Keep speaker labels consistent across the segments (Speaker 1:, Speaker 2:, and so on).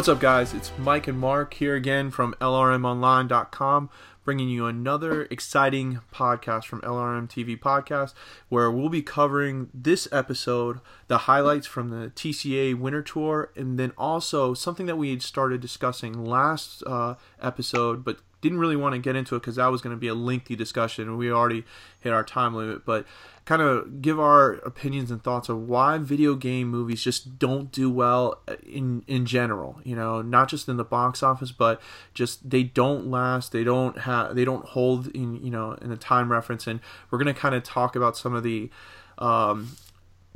Speaker 1: What's up, guys? It's Mike and Mark here again from LRMOnline.com, bringing you another exciting podcast from LRM TV Podcast, where we'll be covering this episode, the highlights from the TCA Winter Tour, and then also something that we had started discussing last uh, episode, but didn't really want to get into it because that was going to be a lengthy discussion, and we already hit our time limit. But kind of give our opinions and thoughts of why video game movies just don't do well in in general. You know, not just in the box office, but just they don't last. They don't have. They don't hold in you know in a time reference. And we're going to kind of talk about some of the um,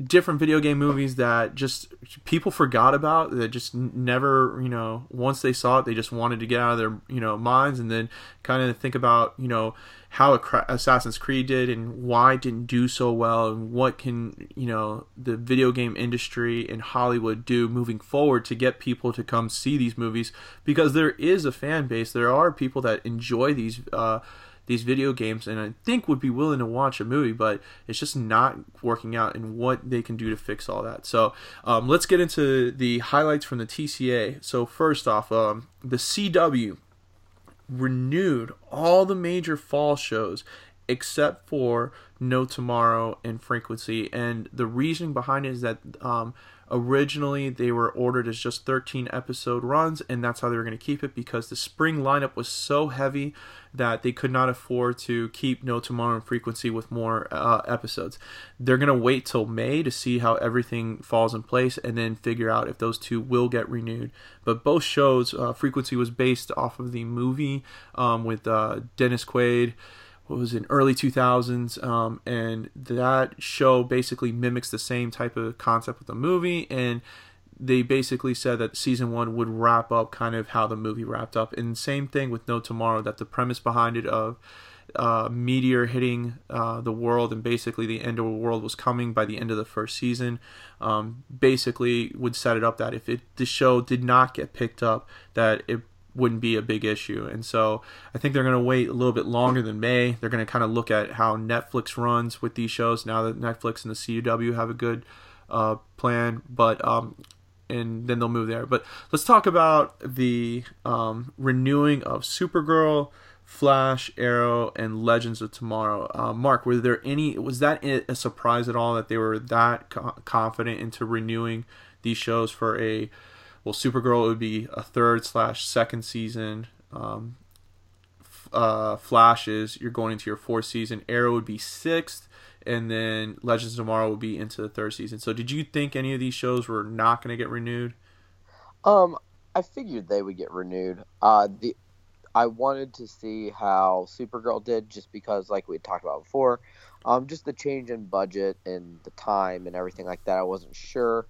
Speaker 1: different video game movies that just people forgot about that just never you know once they saw it they just wanted to get out of their you know minds and then kind of think about you know how Assassin's Creed did and why it didn't do so well and what can you know the video game industry and Hollywood do moving forward to get people to come see these movies because there is a fan base there are people that enjoy these uh, these video games and I think would be willing to watch a movie, but it's just not working out and what they can do to fix all that. So um, let's get into the highlights from the TCA. So first off, um, the CW renewed all the major fall shows except for No Tomorrow and Frequency, and the reasoning behind it is that um, Originally, they were ordered as just 13 episode runs, and that's how they were going to keep it because the spring lineup was so heavy that they could not afford to keep No Tomorrow and Frequency with more uh, episodes. They're going to wait till May to see how everything falls in place and then figure out if those two will get renewed. But both shows, uh, Frequency was based off of the movie um, with uh, Dennis Quaid what was in early 2000s um, and that show basically mimics the same type of concept with the movie and they basically said that season one would wrap up kind of how the movie wrapped up. And same thing with no tomorrow that the premise behind it of uh, meteor hitting uh, the world and basically the end of the world was coming by the end of the first season um, basically would set it up that if it the show did not get picked up that it wouldn't be a big issue. And so I think they're going to wait a little bit longer than May. They're going to kind of look at how Netflix runs with these shows now that Netflix and the CW have a good uh, plan. But um, and then they'll move there. But let's talk about the um, renewing of Supergirl. Flash, Arrow, and Legends of Tomorrow. Uh, Mark, were there any? Was that a surprise at all that they were that co- confident into renewing these shows for a well, Supergirl would be a third slash second season. Um, uh, Flashes, you're going into your fourth season. Arrow would be sixth, and then Legends of Tomorrow would be into the third season. So, did you think any of these shows were not going to get renewed?
Speaker 2: Um, I figured they would get renewed. Uh, the I wanted to see how Supergirl did, just because, like we talked about before, um, just the change in budget and the time and everything like that. I wasn't sure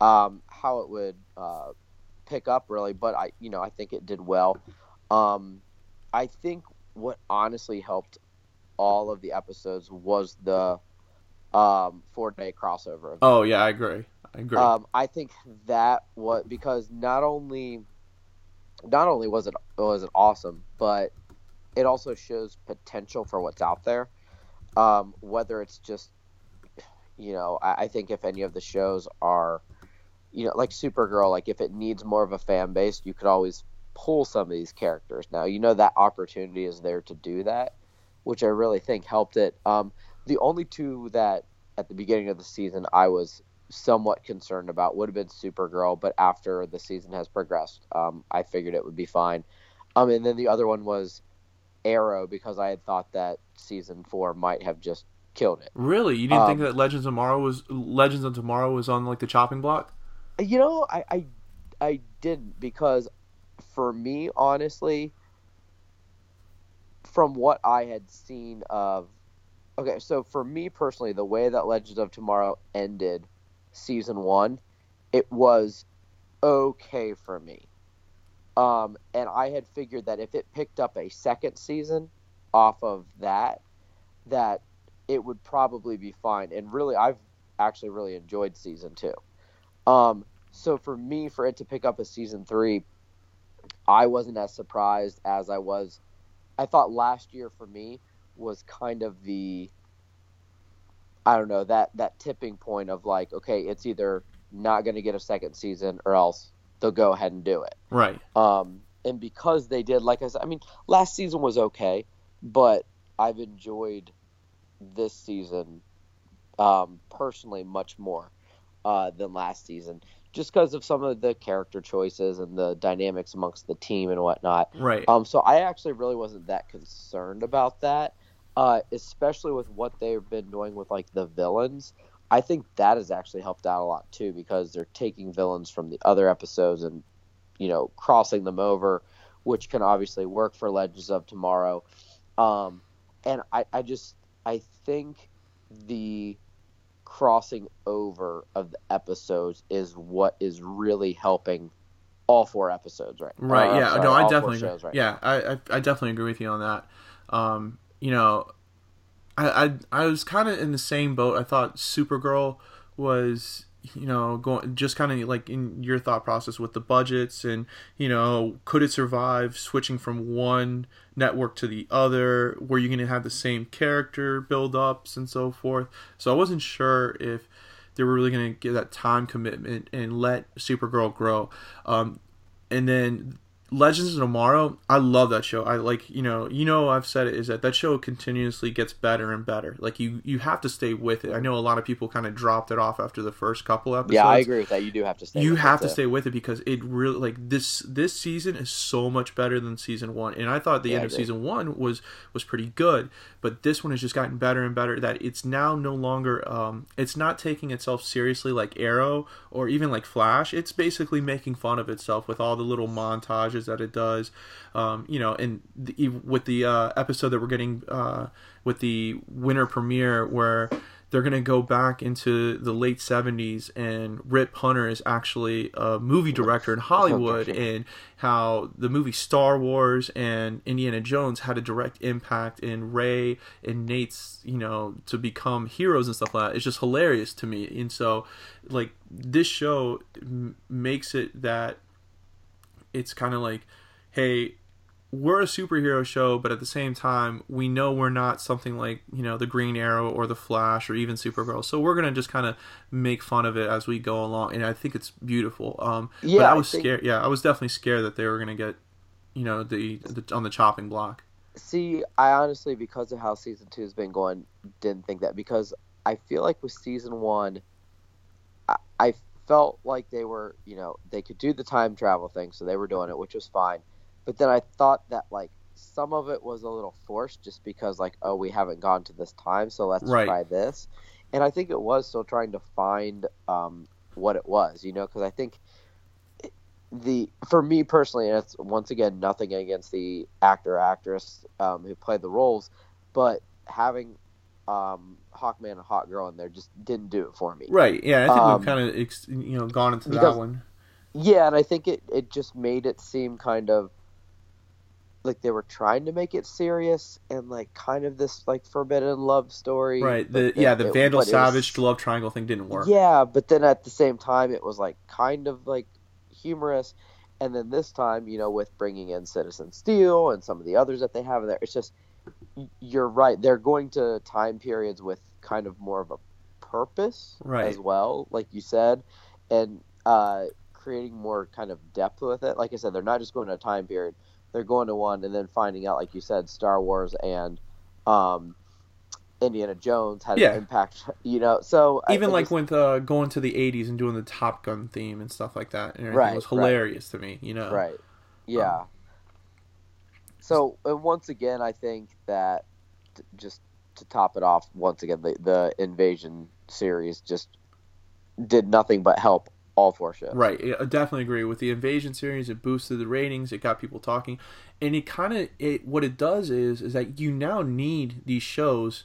Speaker 2: um, how it would uh, pick up really, but I you know I think it did well. Um, I think what honestly helped all of the episodes was the um, four day crossover. Event.
Speaker 1: Oh yeah, I agree. I agree.
Speaker 2: Um, I think that what because not only not only was it was it awesome, but it also shows potential for what's out there. Um, whether it's just you know, I, I think if any of the shows are you know, like Supergirl, like if it needs more of a fan base, you could always pull some of these characters. Now, you know that opportunity is there to do that, which I really think helped it. Um, the only two that at the beginning of the season I was somewhat concerned about would have been Supergirl, but after the season has progressed, um, I figured it would be fine. Um, and then the other one was Arrow because I had thought that season four might have just killed it.
Speaker 1: Really, you didn't um, think that Legends of Tomorrow was Legends of Tomorrow was on like the chopping block?
Speaker 2: You know, I, I, I didn't because for me, honestly, from what I had seen of, okay, so for me personally, the way that Legends of Tomorrow ended season one, it was okay for me. Um, and I had figured that if it picked up a second season off of that, that it would probably be fine. And really, I've actually really enjoyed season two. Um, so for me, for it to pick up a season three, I wasn't as surprised as I was. I thought last year for me was kind of the I don't know that that tipping point of like okay, it's either not going to get a second season or else they'll go ahead and do it.
Speaker 1: Right.
Speaker 2: Um, and because they did, like I said, I mean, last season was okay, but I've enjoyed this season um, personally much more uh, than last season, just because of some of the character choices and the dynamics amongst the team and whatnot.
Speaker 1: Right.
Speaker 2: Um, so I actually really wasn't that concerned about that, uh, especially with what they've been doing with like the villains. I think that has actually helped out a lot too because they're taking villains from the other episodes and you know crossing them over, which can obviously work for Legends of Tomorrow. Um, and I, I just I think the crossing over of the episodes is what is really helping all four episodes right?
Speaker 1: Right
Speaker 2: uh,
Speaker 1: yeah
Speaker 2: sorry,
Speaker 1: no i definitely agree.
Speaker 2: right?
Speaker 1: yeah I, I i definitely agree with you on that. Um you know i i, I was kind of in the same boat. I thought supergirl was you know going just kind of like in your thought process with the budgets and you know could it survive switching from one network to the other? Were you going to have the same character build ups and so forth? So i wasn't sure if they were really going to give that time commitment and let supergirl grow. Um, and then Legends of Tomorrow, I love that show. I like, you know, you know, I've said it is that that show continuously gets better and better. Like you, you have to stay with it. I know a lot of people kind of dropped it off after the first couple episodes.
Speaker 2: yeah i agree with that you do have to stay
Speaker 1: You
Speaker 2: with
Speaker 1: have
Speaker 2: it,
Speaker 1: to
Speaker 2: too.
Speaker 1: stay with it because it really like this this season is so much better than season one. And I thought the
Speaker 2: Yeah,
Speaker 1: end of season one was was pretty good, but this one has just gotten better and better. That it's now no longer um, it's not taking itself seriously like Arrow or even like Flash. It's basically making fun of itself with all the little montages that it does. Um, you know, and the, with the uh, episode that we're getting uh, with the winter premiere where they're going to go back into the late 70s and Rip Hunter is actually a movie director in Hollywood and how the movie Star Wars and Indiana Jones had a direct impact in Ray and Nate's, you know, to become heroes and stuff like that. It's just hilarious to me. And so like this show m- makes it that it's kind of like hey we're a superhero show, but at the same time, we know we're not something like you know the Green Arrow or the Flash or even Supergirl. So we're gonna just kind of make fun of it as we go along, and I think it's beautiful. Um, but
Speaker 2: Yeah,
Speaker 1: I
Speaker 2: I
Speaker 1: was
Speaker 2: think-
Speaker 1: scared. Yeah, I was definitely scared that they were gonna get, you know, the, the on the chopping block.
Speaker 2: See, I honestly, because of how season two has been going, didn't think that because I feel like with season one, I, I felt like they were, you know, they could do the time travel thing, so they were doing it, which was fine. But then I thought that like some of it was a little forced, just because like, oh, we haven't gone to this time, so let's
Speaker 1: Right.
Speaker 2: try this. And I think it was still trying to find um, what it was, you know, because I think the for me personally, and it's once again nothing against the actor actress um, who played the roles, but having um, Hawkman and Hawk Girl in there just didn't do it for me.
Speaker 1: Right. Yeah, I think
Speaker 2: Um,
Speaker 1: we've kind of ex- you know gone into
Speaker 2: because-
Speaker 1: that one.
Speaker 2: Yeah, and I think it it just made it seem kind of like they were trying to make it serious and like kind of this like forbidden love story.
Speaker 1: Right. The yeah the
Speaker 2: it-
Speaker 1: Vandal
Speaker 2: it was-
Speaker 1: Savage love triangle thing didn't work.
Speaker 2: Yeah, but then at the same time, it was like kind of like humorous. And then this time, you know, with bringing in Citizen Steel and some of the others that they have in there, it's just you're right. They're going to time periods with kind of more of a purpose
Speaker 1: Right.
Speaker 2: as well, like you said, and uh, creating more kind of depth with it. Like I said, they're not just going to a time period; they're going to one and then finding out, like you said, Star Wars and um, Indiana Jones had
Speaker 1: Yeah.
Speaker 2: an impact. You know, so
Speaker 1: Even
Speaker 2: I
Speaker 1: like
Speaker 2: just-
Speaker 1: with uh, going to the '80s and doing the Top Gun theme and stuff like that, and everything
Speaker 2: Right,
Speaker 1: was
Speaker 2: right.
Speaker 1: hilarious to me. You know.
Speaker 2: Right. Yeah. So, and once again, I think that t- just to top it off, once again, the, the invasion series just did nothing but help all four shows.
Speaker 1: Right, I definitely agree with the Invasion series. It boosted the ratings. It got people talking, and it kind of it. What it does is is that you now need these shows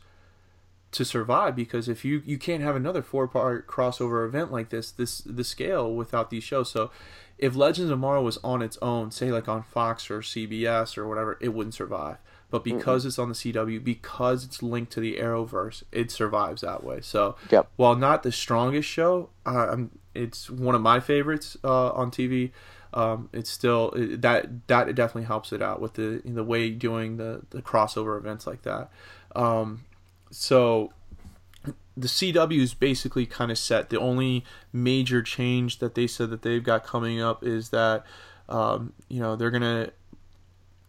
Speaker 1: to survive because if you you can't have another four part crossover event like this this the scale without these shows. So if Legends of Tomorrow was on its own, say like on Fox or CBS or whatever, it wouldn't survive. But because it's on the CW, because it's linked to the Arrowverse, it survives that way. So
Speaker 2: Yep.
Speaker 1: while not the strongest show, uh, it's one of my favorites uh, on TV. Um, it's still it, that that it definitely helps it out with the the way doing the the crossover events like that. Um, so the CW is basically kind of set. The only major change that they said that they've got coming up is that um, you know they're gonna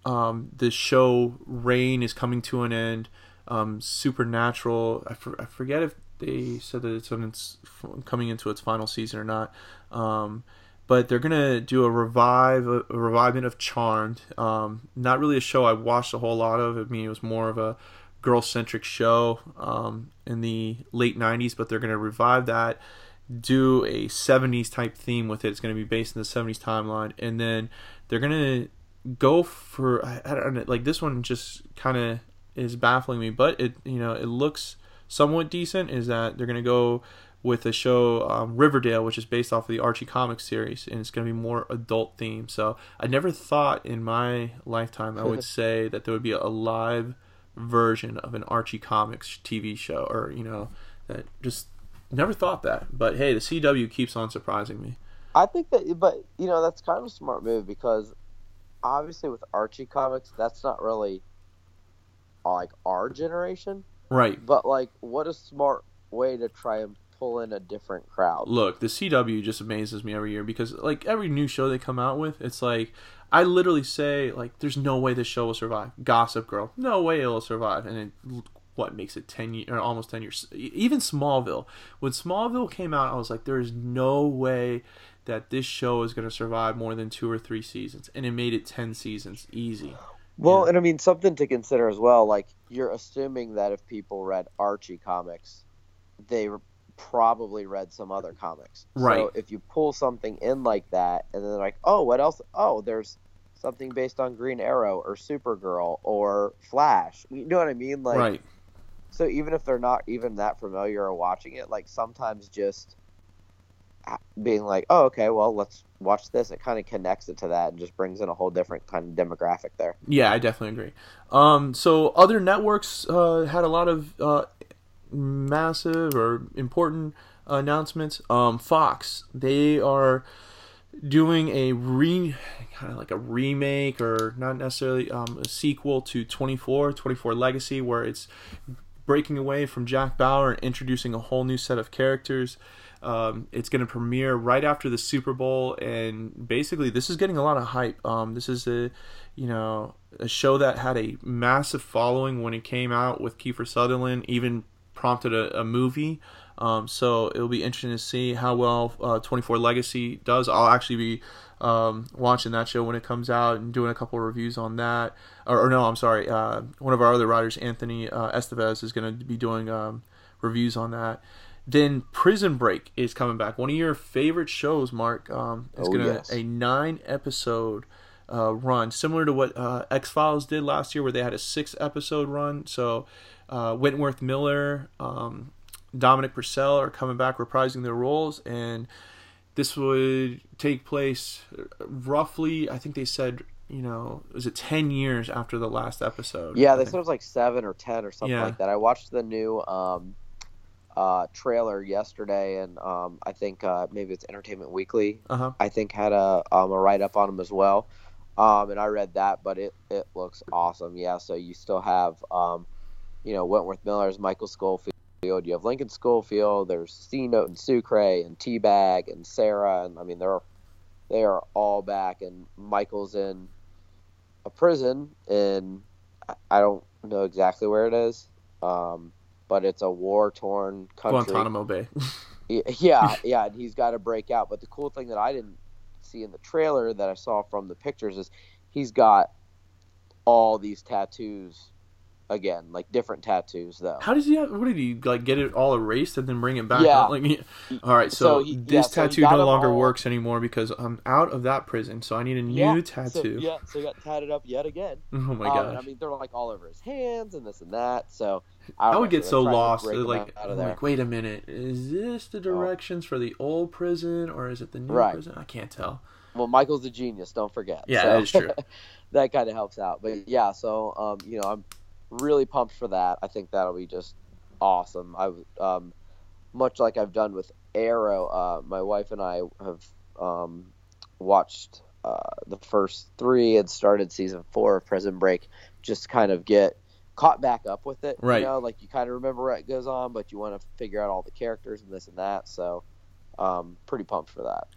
Speaker 1: um, the show Reign is coming to an end. Um, Supernatural, I, for, I forget if they said that it's its coming into its final season or not. Um, but they're gonna do a revive a, a revivement of Charmed. Um, not really a show I watched a whole lot of. I mean, it was more of a girl centric show um, in the late '90s, but they're gonna revive that. Do a 70s type theme with it. It's going to be based in the 70s timeline, and then they're going to go for I, I don't know, like this one just kind of is baffling me, but it you know it looks somewhat decent. Is that they're gonna go with the show um, Riverdale, which is based off of the Archie comics series, and it's gonna be more adult themed. So I never thought in my lifetime I would say that there would be a live version of an Archie comics TV show, or you know that just never thought that. But hey, the CW keeps on surprising me.
Speaker 2: I think that, but you know, that's kind of a smart move because obviously with Archie comics, that's not really like our generation.
Speaker 1: Right.
Speaker 2: But like, what a smart way to try and pull in a different crowd.
Speaker 1: Look, the CW just amazes me every year because like every new show they come out with, it's like I literally say like, "There's no way this show will survive." Gossip Girl, no way it'll survive, and it what makes it 10 years or almost 10 years even smallville when smallville came out i was like there is no way that this show is going to survive more than two or three seasons, and it made it ten seasons easy.
Speaker 2: Well, yeah. and I mean something to consider as well. Like you're assuming that if people read Archie comics, they probably read some other comics.
Speaker 1: Right.
Speaker 2: So if you pull something in like that, and then they're like, oh, what else? Oh, there's something based on Green Arrow or Supergirl or Flash. You know what I mean? Like,
Speaker 1: right.
Speaker 2: So even if they're not even that familiar or watching it, like sometimes just being like, oh, okay, well, let's watch this. It kind of connects it to that and just brings in a whole different kind of demographic there.
Speaker 1: Yeah, I definitely agree. Um, so other networks uh, had a lot of uh, massive or important announcements. Um, Fox, they are doing a re kind of like a remake or not necessarily um, a sequel to 24 24 legacy where it's breaking away from jack bauer and introducing a whole new set of characters um, it's going to premiere right after the Super Bowl, and basically, this is getting a lot of hype. Um, this is a, you know, a show that had a massive following when it came out with Kiefer Sutherland, even prompted a, a movie. Um, so it'll be interesting to see how well uh, 24 Legacy does. I'll actually be um, watching that show when it comes out and doing a couple of reviews on that. Or, or no, I'm sorry. Uh, one of our other writers, Anthony uh, Estevez, is going to be doing um, reviews on that. Then Prison Break is coming back. One of your favorite shows, Mark. Um, it's oh, gonna yes. a nine episode uh, run, similar to what uh, X Files did last year, where they had a six episode run. So uh, Wentworth Miller, um, Dominic Purcell are coming back reprising their roles, and this would take place roughly. I think they said you know, was it 10 years after the last episode?
Speaker 2: Yeah, they said it was like 7 or 10 or something yeah. like that. I watched the new um, uh, trailer yesterday, and um, I think uh, maybe it's Entertainment Weekly.
Speaker 1: Uh-huh.
Speaker 2: I think had a um, a write up on them as well, um, and I read that, but it it looks awesome. Yeah, so you still have um, you know Wentworth Miller's Michael You have Lincoln Scofield. There's C Note and Sucre and T-Bag and Sarah, and I mean they're they are all back, and Michael's in a prison in I don't know exactly where it is. Um, but it's a war torn country.
Speaker 1: Guantanamo Bay.
Speaker 2: yeah, yeah, and he's got to break out. But the cool thing that I didn't see in the trailer that I saw from the pictures is he's got all these tattoos again, like different tattoos though.
Speaker 1: How does he have? What did he like? Get it all erased and then bring it back? Yeah. Like, all right. So, so he, this yeah, tattoo so no longer all... works anymore because I'm out of that prison. So I need a new
Speaker 2: yeah,
Speaker 1: tattoo.
Speaker 2: So, yeah. So he got tatted up yet again.
Speaker 1: Oh my um, god.
Speaker 2: I mean, they're like all over his hands and this and that. So
Speaker 1: I, I would know, get so lost. Like, like, wait a minute, is this the oh. directions oh. for the old prison or is it the new right. prison? I can't tell.
Speaker 2: Well, Michael's a genius. Don't forget.
Speaker 1: Yeah, so, that is true.
Speaker 2: that kind of helps out. But yeah, so um, you know, I'm really pumped for that. I think that'll be just awesome. I um, much like I've done with Arrow. Uh, my wife and I have um, watched uh, the first three and started season four of Prison Break, just kind of get caught back up with it.
Speaker 1: Right.
Speaker 2: You know, like you kind of remember what goes on, but you want to figure out all the characters and this and that. So, um, pretty pumped for that.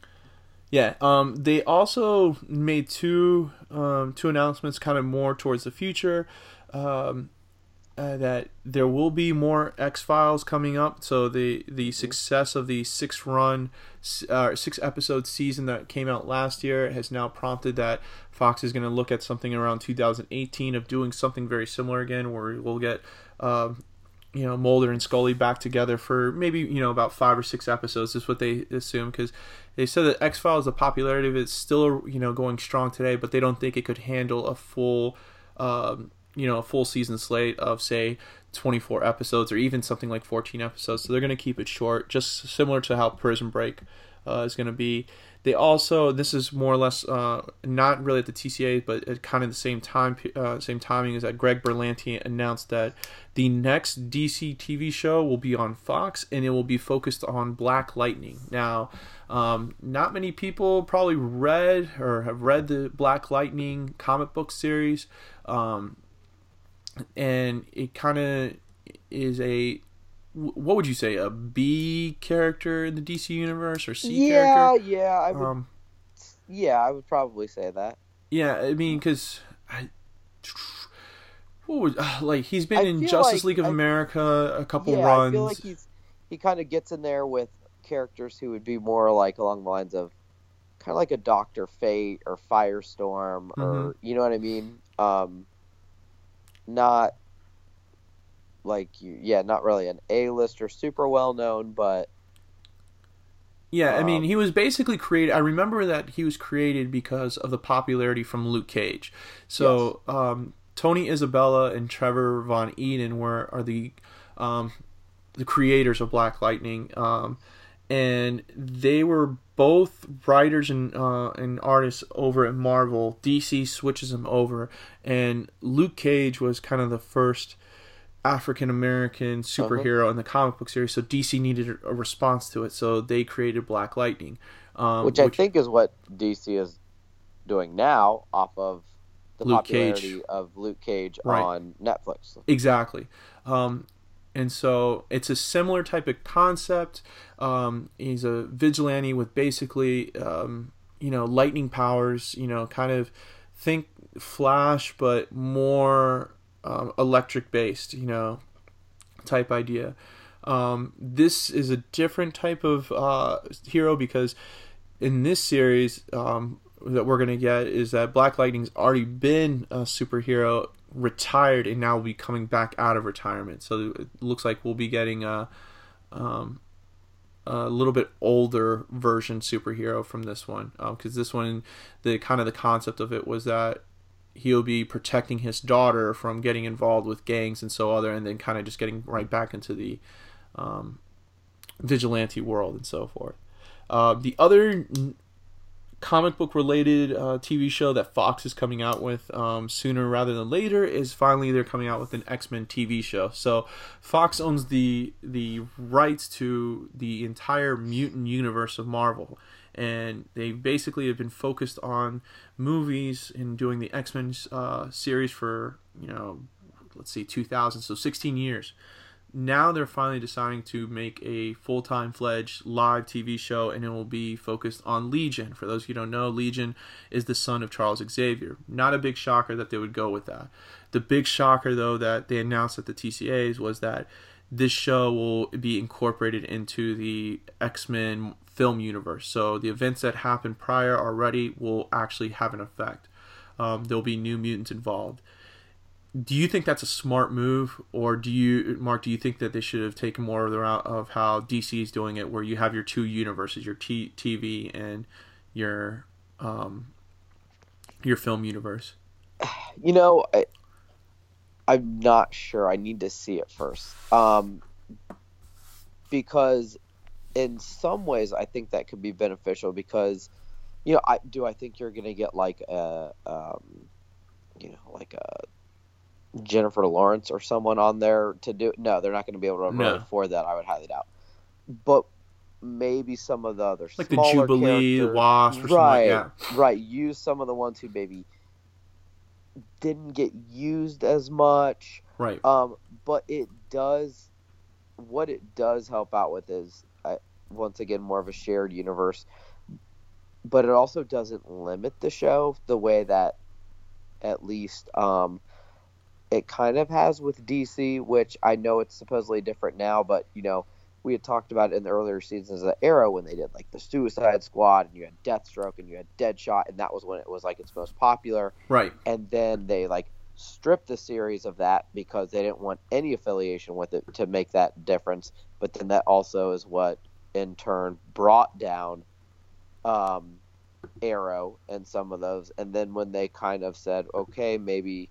Speaker 1: Yeah. Um, they also made two um, two announcements, kind of more towards the future. Um, uh, that there will be more X Files coming up. So the the success of the six run, uh, six episode season that came out last year has now prompted that Fox is going to look at something around 2018 of doing something very similar again, where we'll get. Um, you know Mulder and Scully back together for maybe you know about five or six episodes is what they assume because they said that X Files the popularity of it is still you know going strong today, but they don't think it could handle a full um, you know a full season slate of say 24 episodes or even something like 14 episodes. So they're going to keep it short, just similar to how Prison Break uh, is going to be. They also this is more or less uh, not really at the TCA, but at kind of the same time uh, same timing is that Greg Berlanti announced that the next DC TV show will be on Fox and it will be focused on Black Lightning. Now, um, not many people probably read or have read the Black Lightning comic book series, um, and it kind of is a what would you say a B character in the DC universe or C
Speaker 2: yeah,
Speaker 1: character?
Speaker 2: Yeah, I would.
Speaker 1: Um,
Speaker 2: yeah, I would probably say that.
Speaker 1: Yeah, I mean, because I. What would like he's been
Speaker 2: I
Speaker 1: in Justice
Speaker 2: like-
Speaker 1: League of
Speaker 2: I-
Speaker 1: America a couple
Speaker 2: yeah,
Speaker 1: runs.
Speaker 2: I feel like he's he kind of gets in there with characters who would be more like along the lines of kind of like a Doctor Fate or Firestorm
Speaker 1: Mm-hmm.
Speaker 2: or you know what I mean. Um, not like you, yeah, not really an A-lister, super well known, but
Speaker 1: Yeah, I mean,
Speaker 2: Um,
Speaker 1: he was basically created. I remember that he was created because of the popularity from Luke Cage. So um, Tony Isabella and Trevor Von Eeden were are the um, the creators of Black Lightning, um, and they were both writers and uh, and artists over at Marvel. DC switches them over, and Luke Cage was kind of the first. African American superhero in the comic book series, so DC needed a- response to it, so they created Black Lightning, um,
Speaker 2: which, I think is what DC is doing now off of the
Speaker 1: Luke Cage.
Speaker 2: popularity of Luke Cage
Speaker 1: Right.
Speaker 2: on Netflix.
Speaker 1: Exactly. Um, and so it's a similar type of concept. Um, he's a vigilante with basically, um, you know, lightning powers, you know, kind of think Flash, but more um, electric based, you know, type idea. Um, this is a different type of uh, hero because in this series um, that we're going to get is that Black Lightning's already been a superhero, retired, and now will be coming back out of retirement. So it looks like we'll be getting a, um, a little bit older version superhero from this one because this one, the kind of the concept of it was that he'll be protecting his daughter from getting involved with gangs and so other, and then kind of just getting right back into the um, vigilante world and so forth. Uh, the other comic book related uh, TV show that Fox is coming out with um, sooner rather than later is finally they're coming out with an X Men TV show. So Fox owns the the rights to the entire mutant universe of Marvel, and they basically have been focused on movies and doing the X Men uh, series for you know let's see 2000 so 16 years now they're finally deciding to make a full-time fledged live TV show and it will be focused on Legion. For those who don't know, Legion is the son of Charles Xavier. Not a big shocker that they would go with that. The big shocker though that they announced at the TCAs was that this show will be incorporated into the X-Men film universe. So the events that happened prior already will actually have an effect. Um, there'll be new mutants involved do you think that's a smart move or do you mark do you think that they should have taken more of the route of how dc is doing it where you have your two universes your T- tv and your um your film universe
Speaker 2: You know, I, I'm not sure. I need to see it first. Um, because in some ways, I think that could be beneficial because, you know, I do I think you're gonna get like a, um, you know, like a Jennifer Lawrence or someone on there to do. No, they're not going to be able to
Speaker 1: No.
Speaker 2: afford that. I would highly doubt. But maybe some of the other
Speaker 1: like the jubilee the wasp or something
Speaker 2: right,
Speaker 1: like that
Speaker 2: right. Use some of the ones who maybe didn't get used as much,
Speaker 1: Right.
Speaker 2: Um, but it does what it does help out with is uh, once again more of a shared universe, but it also doesn't limit the show the way that at least um, it kind of has with DC, which I know it's supposedly different now, but you know we had talked about it in the earlier seasons of Arrow when they did like the Suicide Squad and you had Deathstroke and you had Deadshot and that was when it was like its most popular.
Speaker 1: Right.
Speaker 2: And then they like stripped the series of that because they didn't want any affiliation with it to make that difference. But then that also is what in turn brought down um, Arrow and some of those. And then when they kind of said, okay, maybe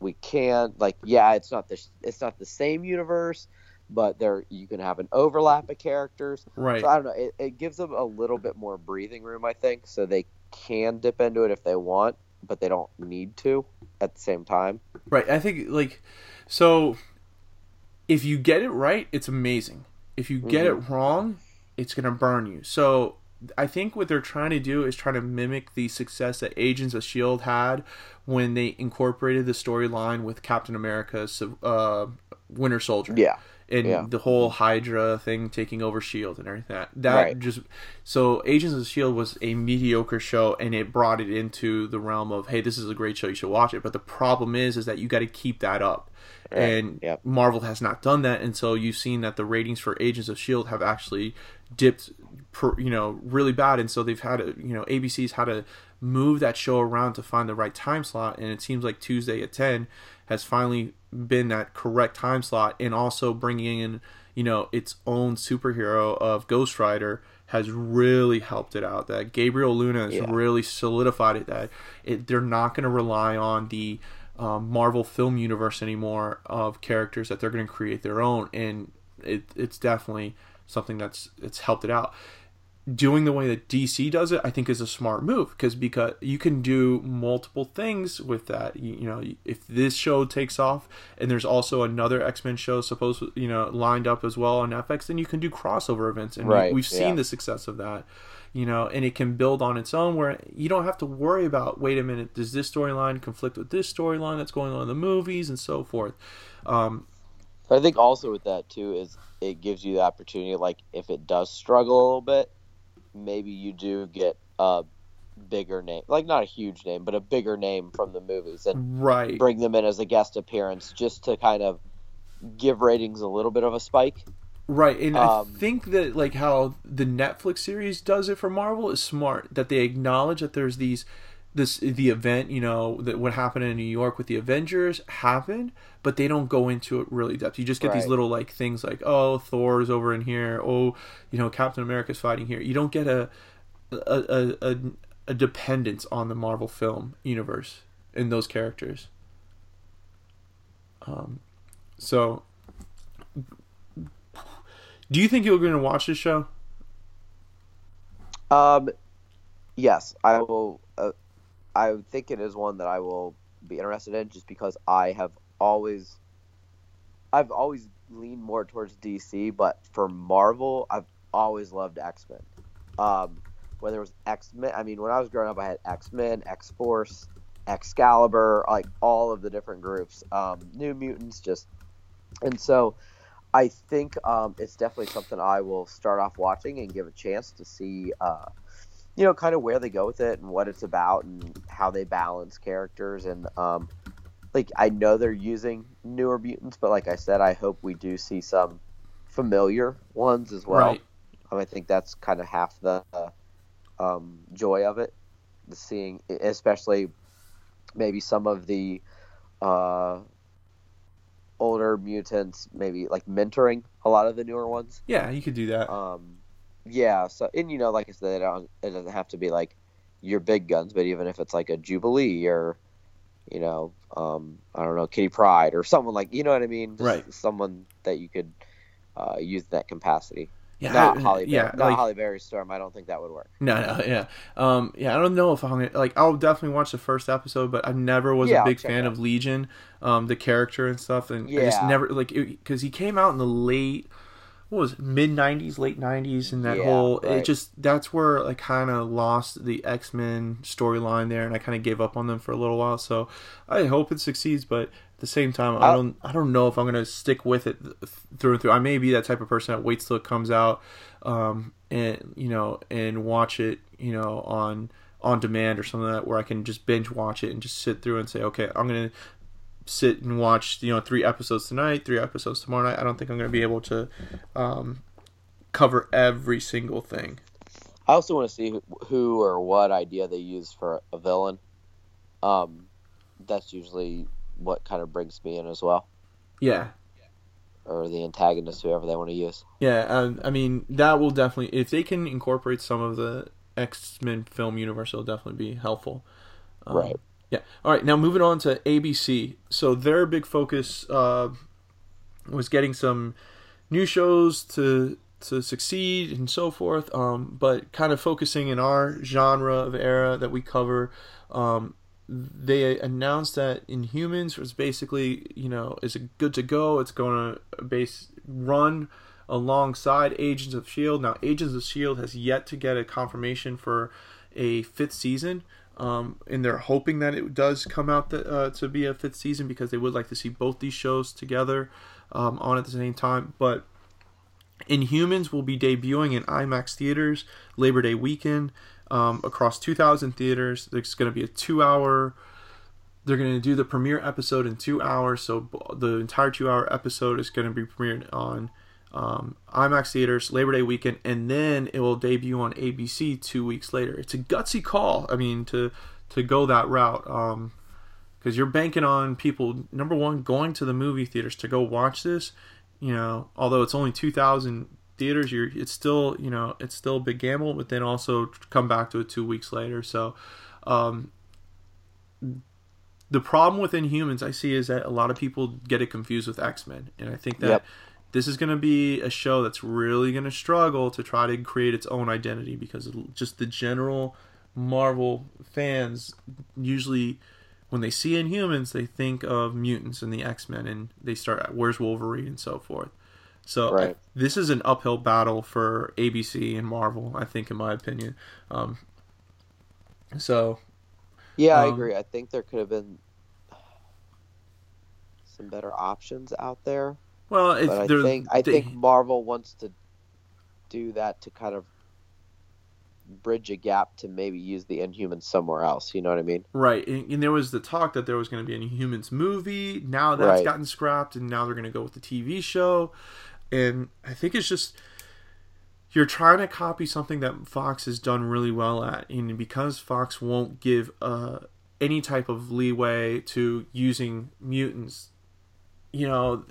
Speaker 2: we can't like yeah, it's not the it's not the same universe but there you can have an overlap of characters.
Speaker 1: Right.
Speaker 2: So I don't know. It, it gives them a little bit more breathing room, I think, so they can dip into it if they want, but they don't need to at the same time.
Speaker 1: Right. I think like so if you get it right, it's amazing. If you get
Speaker 2: Mm-hmm.
Speaker 1: it wrong, it's gonna burn you. So I think what they're trying to do is try to mimic the success that Agents of Shield had when they incorporated the storyline with Captain America's uh, Winter Soldier.
Speaker 2: Yeah.
Speaker 1: and
Speaker 2: Yeah.
Speaker 1: the whole Hydra thing taking over Shield and everything. That, that
Speaker 2: Right.
Speaker 1: just so Agents of Shield was a mediocre show, and it brought it into the realm of hey, this is a great show, you should watch it. But the problem is, is that you got to keep that up, and
Speaker 2: Yep.
Speaker 1: Marvel has not done that, and so you've seen that the ratings for Agents of Shield have actually dipped, per, you know, really bad, and so they've had to, you know, ABC's had to move that show around to find the right time slot, and it seems like Tuesday at ten has finally been that correct time slot, and also bringing in, you know, its own superhero of Ghost Rider has really helped it out. That Gabriel Luna has
Speaker 2: Yeah.
Speaker 1: really solidified it. That it, they're not going to rely on the um, Marvel film universe anymore of characters that they're going to create their own, and it, it's definitely something that's it's helped it out. Doing the way that DC does it, I think, is a smart move because because you can do multiple things with that. You, you know, if this show takes off, and there's also another X Men show supposed you know lined up as well on FX, then you can do crossover events, and we-
Speaker 2: Right,
Speaker 1: we've seen
Speaker 2: yeah.
Speaker 1: the success of that you know, and it can build on its own where you don't have to worry about, wait a minute, does this storyline conflict with this storyline that's going on in the movies and so forth. Um,
Speaker 2: I think also with that too is it gives you the opportunity, like if it does struggle a little bit, maybe you do get a bigger name, like not a huge name, but a bigger name from the movies, and
Speaker 1: right.
Speaker 2: bring them in as a guest appearance just to kind of give ratings a little bit of a spike.
Speaker 1: Right, and
Speaker 2: Um,
Speaker 1: I think that like how the Netflix series does it for Marvel is smart. That they acknowledge that there's these this the event, you know, that what happened in New York with the Avengers happened, but they don't go into it really depth. You just get these little like things like oh Thor's over in here, oh you know Captain America's fighting here. You don't get a a a, a, a dependence on the Marvel film universe in those characters. Um, so do you think you're going to watch this show?
Speaker 2: Um, yes, I will. I think it is one that I will be interested in, just because I have always, I've always leaned more towards DC, but for Marvel, I've always loved X Men. Um, whether it was X Men, I mean, when I was growing up, I had X Men, X Force, Excalibur, like all of the different groups, um, New Mutants, just, and so. I think um, it's definitely something I will start off watching and give a chance to see, uh, you know, kind of where they go with it and what it's about and how they balance characters. And um, like, I know they're using newer mutants, but like I said, I hope we do see some familiar ones as well.
Speaker 1: Right.
Speaker 2: Um, I think that's kind of half the uh, um, joy of it, the seeing, especially maybe some of the uh, older mutants, maybe like mentoring a lot of the newer ones.
Speaker 1: Yeah, you could do that.
Speaker 2: Um, yeah. So, and you know, like I said, it, it doesn't have to be like your big guns, but even if it's like a Jubilee or, you know, um, I don't know, Kitty Pryde or someone like, you know what I mean? Just
Speaker 1: Right.
Speaker 2: Someone that you could uh, use that capacity.
Speaker 1: yeah,
Speaker 2: not
Speaker 1: I-
Speaker 2: Halle.
Speaker 1: yeah,
Speaker 2: Berry, not
Speaker 1: like,
Speaker 2: Halle Berry Storm. I don't think that would work.
Speaker 1: no, no, yeah, um, yeah. I don't know if I'm gonna, like. I'll definitely watch the first episode, but I never was
Speaker 2: Yeah,
Speaker 1: a big fan of Legion, um, the character and stuff, and I just never like because he came out in the late what was mid '90s, late '90s, and that
Speaker 2: Yeah,
Speaker 1: whole it just that's where I kind of lost the X Men storyline there, and I kind of gave up on them for a little while. So I hope it succeeds, but at the same time, I
Speaker 2: I-
Speaker 1: don't I don't know if I'm gonna stick with it through and through. I may be that type of person that waits till it comes out, um, and you know, and watch it, you know, on on demand or something like that where I can just binge watch it and just sit through and say, okay, I'm gonna sit and watch you know three episodes tonight, three episodes tomorrow night. I don't think I'm gonna be able to um, cover every single thing.
Speaker 2: I also want to see who, who or what idea they use for a villain. Um, that's usually what kind of brings me in as well,
Speaker 1: Yeah,
Speaker 2: or the antagonist, whoever they want to use.
Speaker 1: yeah. Um, I mean, that will definitely if they can incorporate some of the X Men film universe, it'll definitely be helpful. Um,
Speaker 2: Right.
Speaker 1: Yeah. All right. Now moving on to ABC. So their big focus uh, was getting some new shows to to succeed and so forth. Um, but kind of focusing in our genre of era that we cover. Um, they announced that Inhumans was basically, you know, is good to go. It's going to base run alongside Agents of Shield. Now, Agents of Shield has yet to get a confirmation for a fifth season. Um, and they're hoping that it does come out uh, to be a fifth season because they would like to see both these shows together um, on at the same time. But Inhumans will be debuting in IMAX theaters Labor Day weekend um, across 2,000 theaters. It's going to be a two-hour. They're going to do the premiere episode in two hours, so the entire two-hour episode is going to be premiered on um, IMAX theaters Labor Day weekend, and then it will debut on ABC two weeks later. It's a gutsy call. I mean, to to go that route, because you're banking on people number one going to the movie theaters to go watch this. You know, although it's only two thousand theaters, you're it's still you know it's still a big gamble, but then also come back to it two weeks later. So. Um, the problem with Inhumans I see is that a lot of people get it confused with X Men, and I think that
Speaker 2: Yep.
Speaker 1: This is going to be a show that's really going to struggle to try to create its own identity because just the general Marvel fans usually when they see Inhumans they think of mutants and the X Men and they start at where's Wolverine and so forth. So
Speaker 2: Right.
Speaker 1: This is an uphill battle for ABC and Marvel, I think, in my opinion. Um, so
Speaker 2: Yeah, I
Speaker 1: Um,
Speaker 2: agree. I think there could have been some better options out there,
Speaker 1: well,
Speaker 2: I think I
Speaker 1: they-
Speaker 2: think Marvel wants to do that to kind of bridge a gap to maybe use the Inhumans somewhere else. You know what I mean?
Speaker 1: Right, and, and there was the talk that there was going to be a Inhumans movie. Now that's
Speaker 2: Right.
Speaker 1: gotten scrapped, and now they're going to go with the TV show. And I think it's just you're trying to copy something that Fox has done really well at, and because Fox won't give uh, any type of leeway to using mutants, you know,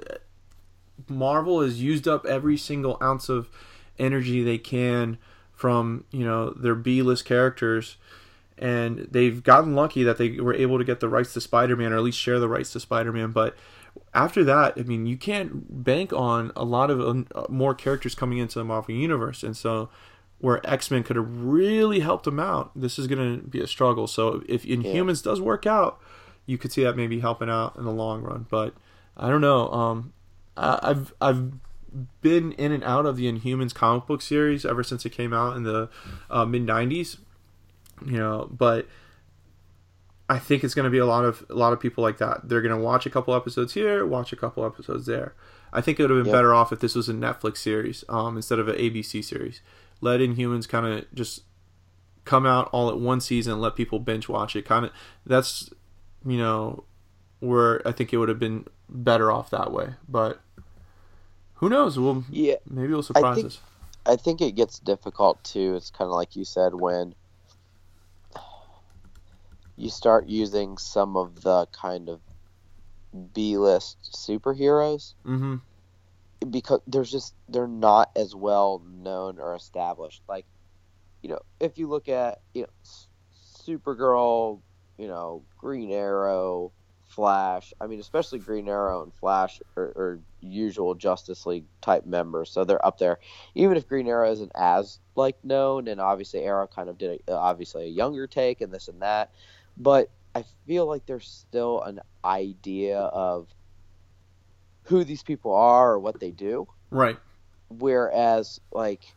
Speaker 1: Marvel has used up every single ounce of energy they can from you know their B-list characters and they've gotten lucky that they were able to get the rights to Spider-Man or at least share the rights to Spider-Man. But after that, I mean, you can't bank on a lot of uh, more characters coming into the Marvel universe, and so where X-Men could have really helped them out, this is going to be a struggle. So if Inhumans does work out, you could see that maybe helping out in the long run. But I don't know. Um, I, I've I've been in and out of the Inhumans comic book series ever since it came out in the uh, mid '90s you know but i think it's going to be a lot of a lot of people like that. They're going to watch a couple episodes here watch a couple episodes there. I think it would have been
Speaker 2: Yep.
Speaker 1: better off if this was a netflix series um, instead of an abc series. Let inhumans kind of just come out all at one season and let people binge watch it. Kind of that's you know where i think it would have been better off that way but who knows we'll
Speaker 2: Yeah,
Speaker 1: maybe it'll surprise
Speaker 2: think-
Speaker 1: us
Speaker 2: I think it gets difficult too. It's kind of like you said when you start using some of the kind of B-list superheroes
Speaker 1: mm-hmm
Speaker 2: because there's just they're not as well known or established. Like, you know, if you look at you know S- Supergirl, you know Green Arrow, Flash. I mean, especially Green Arrow and Flash are, are usual Justice League type members, so they're up there. Even if Green Arrow isn't as like known, and obviously Arrow kind of did a, uh, obviously a younger take and this and that, but I feel like there's still an idea of who these people are or what they do.
Speaker 1: right
Speaker 2: whereas like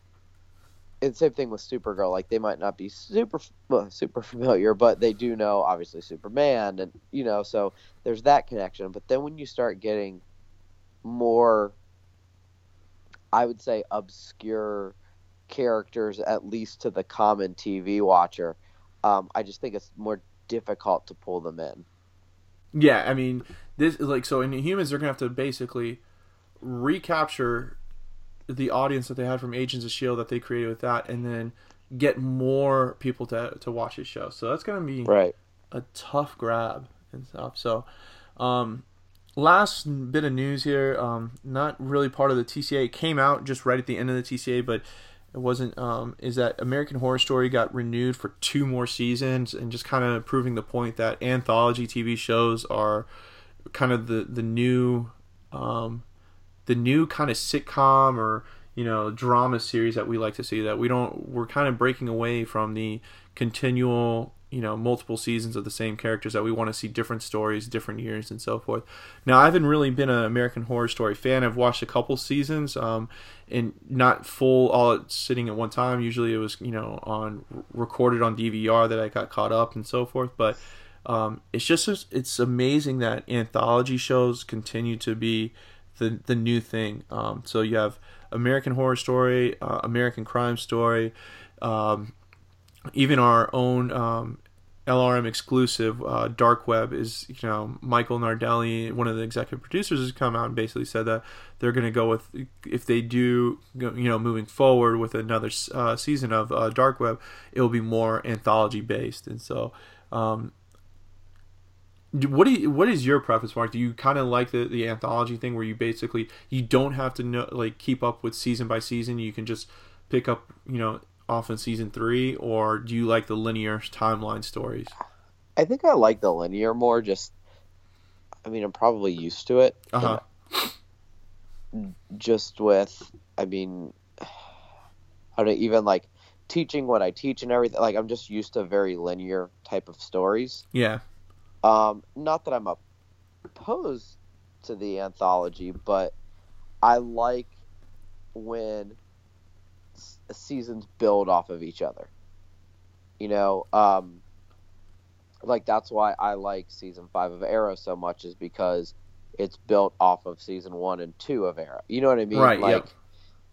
Speaker 2: and same thing with Supergirl. Like they might not be super well, super familiar, but they do know obviously Superman, and you know, so there's that connection. But then when you start getting more, I would say, obscure characters, at least to the common TV watcher, um, I just think it's more difficult to pull them in.
Speaker 1: Yeah, I mean, this is like so Inhumans they're gonna have to basically recapture the audience that they had from Agents of Shield that they created with that, and then get more people to to watch his show. So that's gonna be
Speaker 2: right.
Speaker 1: a tough grab and stuff. So, um, last bit of news here, um, not really part of the TCA. It came out just right at the end of the TCA, but it wasn't. Um, is that American Horror Story got renewed for two more seasons, and just kind of proving the point that anthology TV shows are kind of the the new um, the new kind of sitcom or you know drama series that we like to see that we don't we're kind of breaking away from the continual you know multiple seasons of the same characters that we want to see different stories different years and so forth. Now i haven't really been an american horror story fan. I've watched a couple seasons um, and not full all sitting at one time. Usually it was you know on recorded on dvr that i got caught up and so forth but um, it's just it's amazing that anthology shows continue to be the the new thing. Um, so you have American Horror Story, uh, American Crime Story, um, even our own um, LRM exclusive uh, Dark Web is you know Michael Nardelli, one of the executive producers, has come out and basically said that they're going to go with if they do you know moving forward with another uh, season of uh, Dark Web, it will be more anthology based, and so um, what do you, what is your preference mark? Do you kind of like the, the anthology thing where you basically you don't have to know like keep up with season by season you can just pick up you know off in season three or do you like the linear timeline stories?
Speaker 2: I think i like the linear more just i mean i'm probably used to it.
Speaker 1: Uh-huh.
Speaker 2: just with i mean i don't even like teaching what i teach and everything like i'm just used to very linear type of stories.
Speaker 1: Yeah
Speaker 2: um, not that I'm opposed to the anthology, but I like when seasons build off of each other. You know, um, like that's why I like season five of Arrow so much is because it's built off of season one and two of Arrow. You know what I mean?
Speaker 1: Right.
Speaker 2: Like.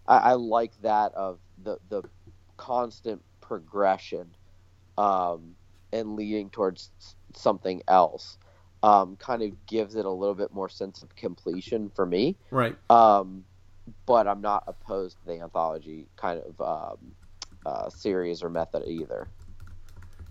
Speaker 2: I, I like that of the the constant progression, um, and leading towards something else um, kind of gives it a little bit more sense of completion for me.
Speaker 1: Right.
Speaker 2: Um, but I'm not opposed to the anthology kind of um, uh, series or method either.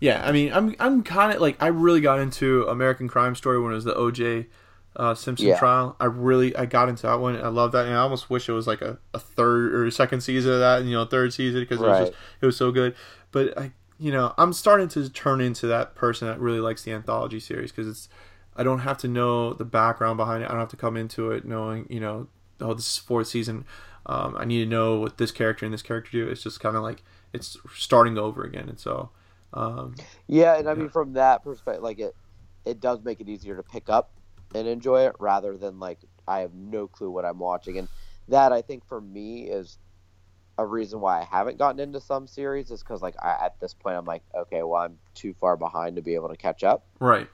Speaker 1: Yeah, I mean, I'm I'm kind of like I really got into American Crime Story when it was the O.J. Uh, Simpson
Speaker 2: Yeah.
Speaker 1: trial. I really I got into that one. I love that, and I almost wish it was like a, a third or a second season of that, and you know, third season because it was just it was so good. But I, you know, I'm starting to turn into that person that really likes the anthology series because it's I don't have to know the background behind it. I don't have to come into it knowing, you know, oh, this is fourth season. Um, I need to know what this character and this character do. It's just kind of like it's starting over again, and so. Um,
Speaker 2: Yeah, and I mean from that perspective, like it, it does make it easier to pick up and enjoy it rather than like I have no clue what I'm watching, and that I think for me is a reason why I haven't gotten into some series is because like I, at this point I'm like okay, well I'm too far behind to be able to catch up.
Speaker 1: right.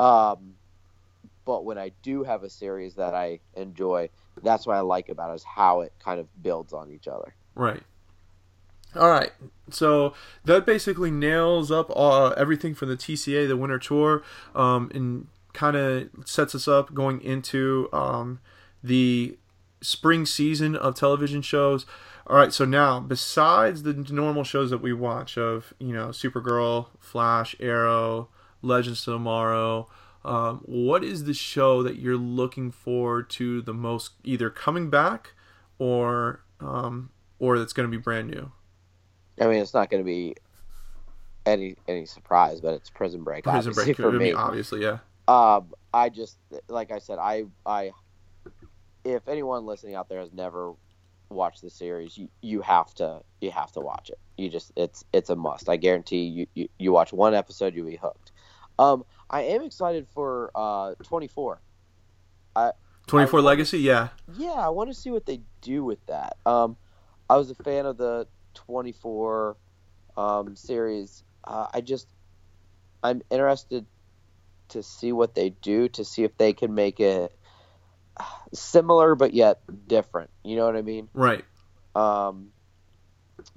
Speaker 2: Um, but when I do have a series that I enjoy, that's what I like about it is how it kind of builds on each other.
Speaker 1: Right. All right. So that basically nails up uh, everything for the TCA, the Winter Tour, um, and kind of sets us up going into um, the spring season of television shows. All right. So now, besides the normal shows that we watch of, you know, Supergirl, Flash, Arrow, Legends of Tomorrow, um, what is the show that you're looking forward to the most, either coming back or um, or that's going to be brand new?
Speaker 2: I mean, it's not going to be any any surprise, but it's Prison Break.
Speaker 1: Prison
Speaker 2: obviously,
Speaker 1: Break,
Speaker 2: for me.
Speaker 1: obviously, yeah.
Speaker 2: Um, I just like I said, I I if anyone listening out there has never watched the series, you, you have to you have to watch it. You just it's it's a must. I guarantee you you, you watch one episode, you'll be hooked. Um, I am excited for uh 24.
Speaker 1: I, 24
Speaker 2: I-
Speaker 1: Legacy, yeah.
Speaker 2: Yeah, I want to see what they do with that. Um, I was a fan of the 24 um, series. Uh, I just, I'm interested to see what they do to see if they can make it similar but yet different. You know what I mean?
Speaker 1: Right.
Speaker 2: Um,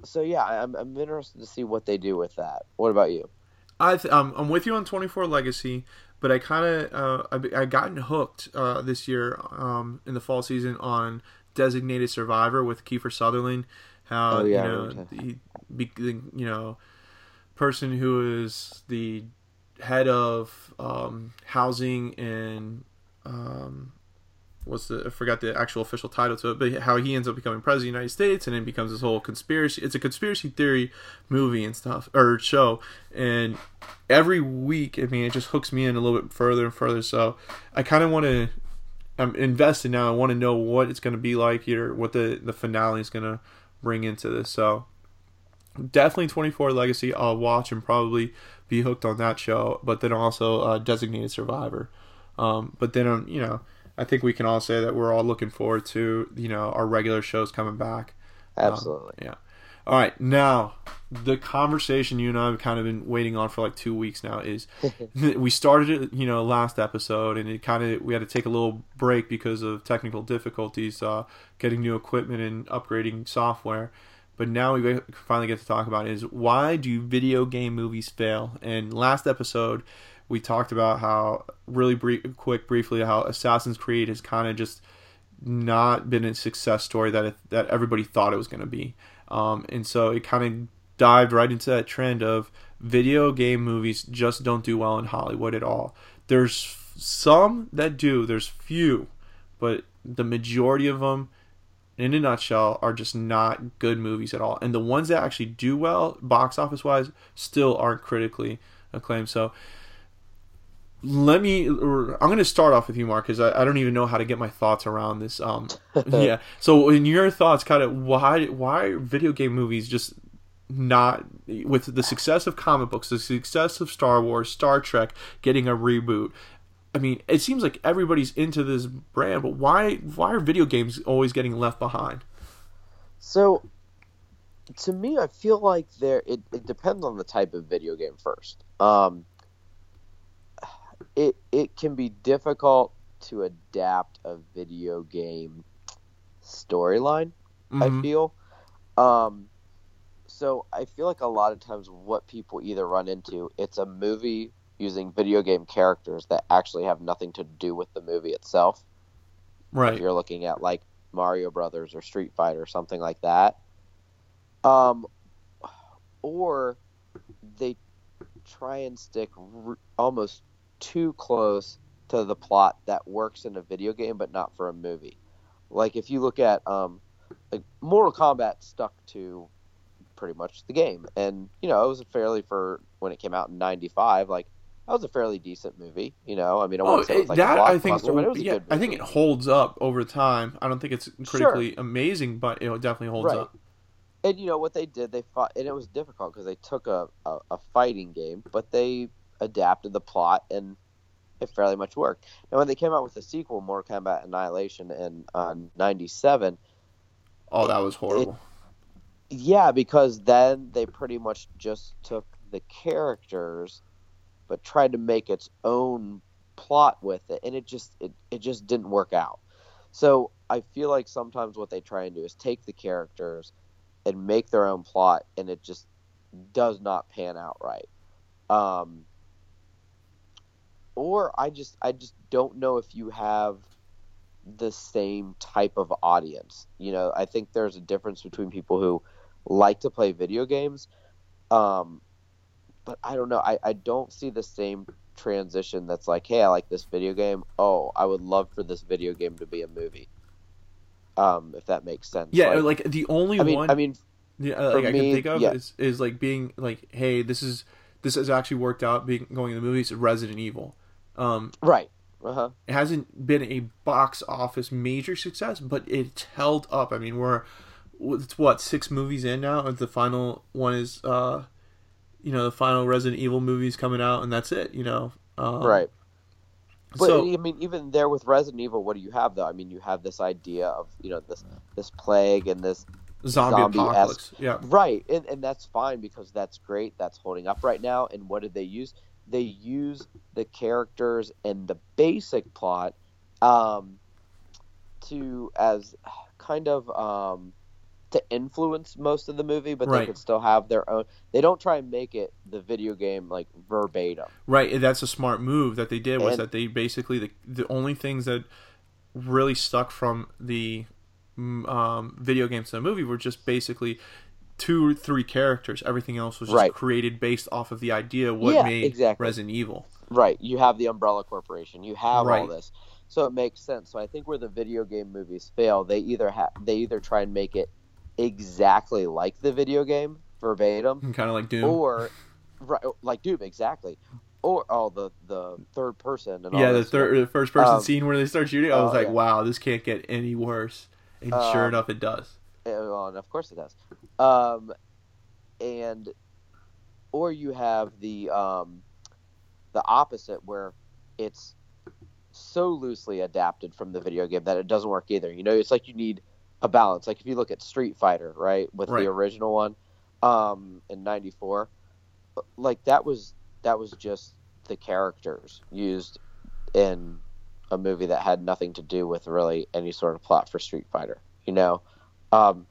Speaker 2: so yeah, I'm I'm interested to see what they do with that. What about you?
Speaker 1: I th- um, I'm with you on 24 Legacy, but I kind of uh, I, I gotten hooked uh, this year um, in the fall season on Designated Survivor with Kiefer Sutherland. How
Speaker 2: Oh, yeah,
Speaker 1: you know
Speaker 2: that.
Speaker 1: he, be, you know person who is the head of um, housing and um, what's the I forgot the actual official title to it, but how he ends up becoming president of the United States and then becomes this whole conspiracy. It's a conspiracy theory movie and stuff or show, and every week, I mean, it just hooks me in a little bit further and further. So I kind of want to. I'm invested now. I want to know what it's going to be like here, what the the finale is going to bring into this. So definitely 24 Legacy. I'll watch and probably be hooked on that show. But then also uh, Designated Survivor. Um, but then um, you know, I think we can all say that we're all looking forward to you know our regular shows coming back. Um,
Speaker 2: Absolutely.
Speaker 1: yeah. All right, now the conversation you and I have kind of been waiting on for like two weeks now is we started it, you know, last episode, and it kind of we had to take a little break because of technical difficulties, uh, getting new equipment and upgrading software. But now we finally get to talk about is why do video game movies fail? And last episode we talked about how really brief, quick, briefly how Assassin's Creed has kind of just not been a success story that it, that everybody thought it was going to be. Um, and so it kind of dived right into that trend of video game movies just don't do well in Hollywood at all. There's some that do, there's few, but the majority of them, in a nutshell, are just not good movies at all. And the ones that actually do well, box office wise, still aren't critically acclaimed. So let me i'm going to start off with you mark because I, I don't even know how to get my thoughts around this um yeah so in your thoughts kind of why why video game movies just not with the success of comic books the success of star wars star trek getting a reboot i mean it seems like everybody's into this brand but why why are video games always getting left behind
Speaker 2: So, to me, I feel like there it, it depends on the type of video game first. Um, it it can be difficult to adapt a video game storyline. I
Speaker 1: Mhm.
Speaker 2: feel. Um, so I feel like a lot of times what people either run into it's a movie using video game characters that actually have nothing to do with the movie itself if
Speaker 1: right
Speaker 2: you're looking at like Mario Brothers or Street Fighter or something like that. Um, or they try and stick r- almost too close to the plot that works in a video game but not for a movie. Like if you look at um, like Mortal Kombat stuck to pretty much the game, and you know it was a fairly for when it came out in '95, like. That was a fairly decent movie, you know. I mean, I
Speaker 1: Oh,
Speaker 2: won't say it was like
Speaker 1: that
Speaker 2: a
Speaker 1: I think,
Speaker 2: blockbuster, but it was a
Speaker 1: yeah,
Speaker 2: good
Speaker 1: I think it holds up over time. I don't think it's critically amazing, but it definitely holds
Speaker 2: Right.
Speaker 1: up.
Speaker 2: and you know what they did they fought and it was difficult because they took a, a, a fighting game but they adapted the plot and it fairly much worked. Now when they came out with the sequel mortal kombat annihilation in uh, 97
Speaker 1: Oh, that was horrible.
Speaker 2: yeah because then they pretty much just took the characters but tried to make its own plot with it and it just it, it just didn't work out. So i feel like sometimes what they try and do is take the characters and make their own plot and it just does not pan out right. Um or i just i just don't know if you have the same type of audience you know i think there's a difference between people who like to play video games um but i don't know i, I don't see the same transition that's like hey i like this video game oh i would love for this video game to be a movie um if that makes sense
Speaker 1: Yeah,
Speaker 2: like,
Speaker 1: like, the only
Speaker 2: i mean
Speaker 1: one
Speaker 2: i mean
Speaker 1: yeah, like I
Speaker 2: me,
Speaker 1: can think of
Speaker 2: yeah.
Speaker 1: is, is like being like, hey, this is this has actually worked out. Being going to the movies, Resident Evil. Um,
Speaker 2: right uh-huh
Speaker 1: it hasn't been a box office major success, but it's held up. I mean, we're it's what six movies in now, and the final one is, uh, you know, the final Resident Evil movie's coming out, and that's it. You know, um,
Speaker 2: right But
Speaker 1: so
Speaker 2: I mean, even there with Resident Evil, what do you have though? I mean, you have this idea of you know this this plague and this
Speaker 1: zombie, apocalypse. Yeah.
Speaker 2: right, and and that's fine because that's great. That's holding up right now. And what did they use? They use the characters and the basic plot um, to as kind of um, to influence most of the movie, but
Speaker 1: Right.
Speaker 2: they could still have their own. They don't try and make it the video game like verbatim.
Speaker 1: Right, and that's a smart move that they did was
Speaker 2: And-
Speaker 1: that they basically the the only things that really stuck from the um, video games to the movie were just basically two or three characters. Everything else was just
Speaker 2: Right.
Speaker 1: created based off of the idea what
Speaker 2: Yeah,
Speaker 1: made
Speaker 2: exactly.
Speaker 1: Resident Evil.
Speaker 2: Right. You have the Umbrella Corporation. You have all this. So it makes sense. So I think where the video game movies fail, they either have they either try and make it exactly like the video game verbatim,
Speaker 1: Kind of like Doom.
Speaker 2: or right like Doom exactly, or oh the the third person and all
Speaker 1: yeah, the third, the first person
Speaker 2: Um,
Speaker 1: scene where they start shooting, I was
Speaker 2: oh,
Speaker 1: like,
Speaker 2: yeah.
Speaker 1: wow, this can't get any worse. And sure
Speaker 2: Um,
Speaker 1: enough, it does.
Speaker 2: Well, and of course it does. Um, and or you have the um, the opposite where it's so loosely adapted from the video game that it doesn't work either. You know, it's like you need a balance. Like if you look at Street Fighter, right, with
Speaker 1: Right.
Speaker 2: the original one um, in '94, like that was that was just the characters used in a movie that had nothing to do with really any sort of plot for Street Fighter. You know, um,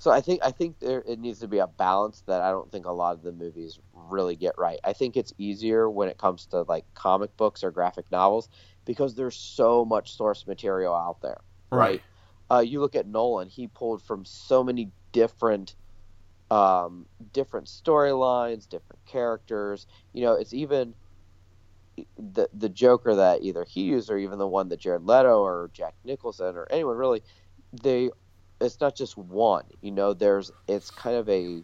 Speaker 2: so I think I think there it needs to be a balance that I don't think a lot of the movies really get right. I think it's easier when it comes to like comic books or graphic novels because there's so much source material out there.
Speaker 1: Right.
Speaker 2: Uh, you look at Nolan; he pulled from so many different, um, different storylines, different characters. You know, it's even the the Joker that either he used or even the one that Jared Leto or Jack Nicholson or anyone really. They, it's not just one. You know, there's it's kind of a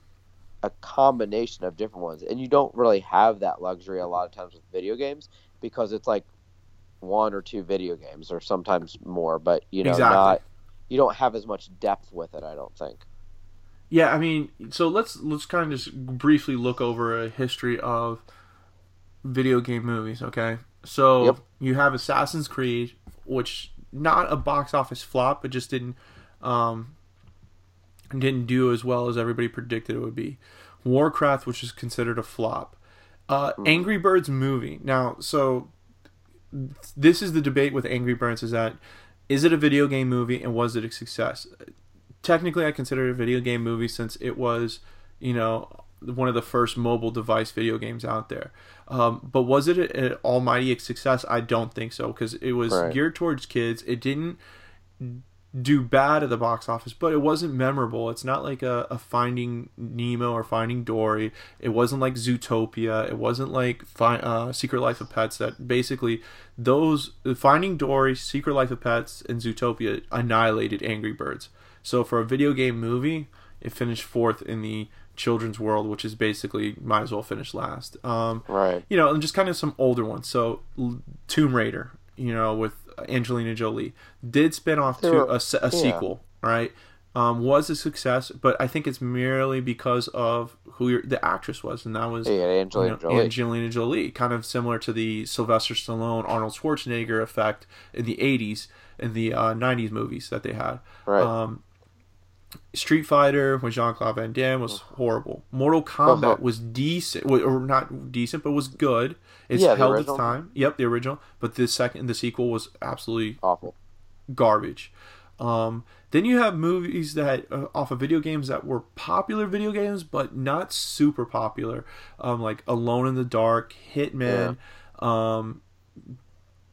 Speaker 2: a combination of different ones, and you don't really have that luxury a lot of times with video games because it's like one or two video games or sometimes more, but you know,
Speaker 1: Exactly.
Speaker 2: not you don't have as much depth with it. I don't think.
Speaker 1: Yeah, I mean, so let's let's kind of just briefly look over a history of video game movies. Okay, so
Speaker 2: Yep.
Speaker 1: you have Assassin's Creed, which not a box office flop, but just didn't um, didn't do as well as everybody predicted it would be. Warcraft, which is considered a flop. Uh, Angry Birds movie. Now, so this is the debate with Angry Birds: is that is it a video game movie and was it a success? Technically, I consider it a video game movie since it was, you know, one of the first mobile device video games out there. Um, but was it an almighty success? I don't think so because it was
Speaker 2: Right.
Speaker 1: geared towards kids. It didn't do bad at the box office, but it wasn't memorable. It's not like a, a Finding Nemo or Finding Dory. It wasn't like Zootopia. It wasn't like fi- uh, Secret Life of Pets. That basically those Finding Dory, Secret Life of Pets, and Zootopia annihilated Angry Birds. So for a video game movie, it finished fourth in the children's world, which is basically might as well finish last. Um,
Speaker 2: Right.
Speaker 1: you know, and just kind of some older ones. So L- Tomb Raider, you know, with Angelina Jolie, did spin off to
Speaker 2: were-
Speaker 1: a, a
Speaker 2: yeah.
Speaker 1: sequel, right? Um, was a success, but I think it's merely because of who your, the actress was, and that was
Speaker 2: Yeah, Angelina
Speaker 1: you know,
Speaker 2: Jolie.
Speaker 1: Angelina Jolie, kind of similar to the Sylvester Stallone, Arnold Schwarzenegger effect in the '80s and the uh, '90s movies that they had.
Speaker 2: Right.
Speaker 1: Um, Street Fighter with Jean Claude Van Damme was horrible. Mortal Kombat
Speaker 2: Uh-huh.
Speaker 1: was decent, or not decent, but was good. It's
Speaker 2: Yeah,
Speaker 1: held its time. Yep, the original. But the second, the sequel was absolutely
Speaker 2: Awful.
Speaker 1: garbage. Um, then you have movies that uh, off of video games that were popular video games, but not super popular, um, like Alone in the Dark, Hitman, um,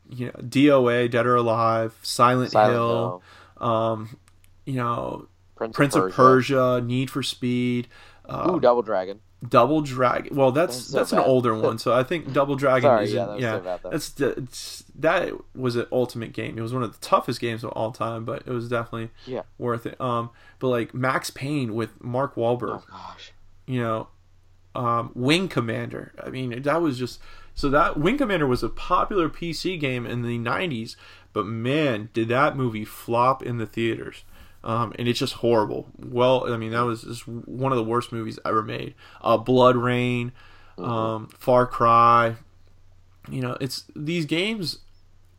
Speaker 1: you know, DOA, Dead or Alive, Silent,
Speaker 2: Silent
Speaker 1: Hill,
Speaker 2: Hill.
Speaker 1: um, you know,
Speaker 2: Prince,
Speaker 1: Prince of Persia, Need for Speed, uh,
Speaker 2: Ooh, Double Dragon.
Speaker 1: Double Dragon. Well, that's
Speaker 2: That's so
Speaker 1: that's an older one, so I think Double Dragon
Speaker 2: Sorry,
Speaker 1: is
Speaker 2: yeah, that was
Speaker 1: yeah.
Speaker 2: so bad,
Speaker 1: that's that was an ultimate game. It was one of the toughest games of all time, but it was definitely
Speaker 2: Yeah.
Speaker 1: worth it. Um, but like Max Payne with Mark Wahlberg,
Speaker 2: Oh gosh.
Speaker 1: you know, um, Wing Commander. I mean, that was just so that Wing Commander was a popular PC game in the '90s, but man, did that movie flop in the theaters. Um, and it's just horrible. Well, I mean, that was just one of the worst movies ever made. Uh, BloodRayne, um, Far Cry, you know, it's these games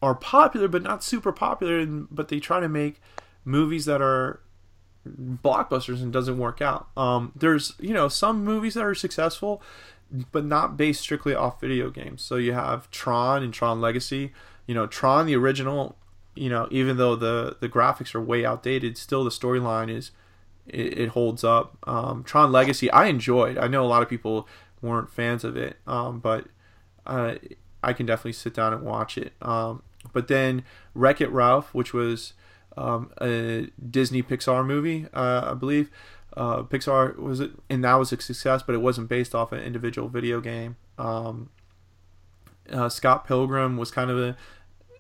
Speaker 1: are popular but not super popular, and, but they try to make movies that are blockbusters and doesn't work out. Um, there's you know some movies that are successful, but not based strictly off video games. So you have Tron and Tron Legacy. You know, Tron the original. You know, even though the the graphics are way outdated, still the storyline is it, it holds up. Um, Tron Legacy I enjoyed. I know a lot of people weren't fans of it, um, but uh, I can definitely sit down and watch it. Um, but then Wreck It Ralph, which was um, a Disney Pixar movie, uh, I believe. Uh, Pixar was it, and that was a success, but it wasn't based off an individual video game. Um, uh, Scott Pilgrim was kind of a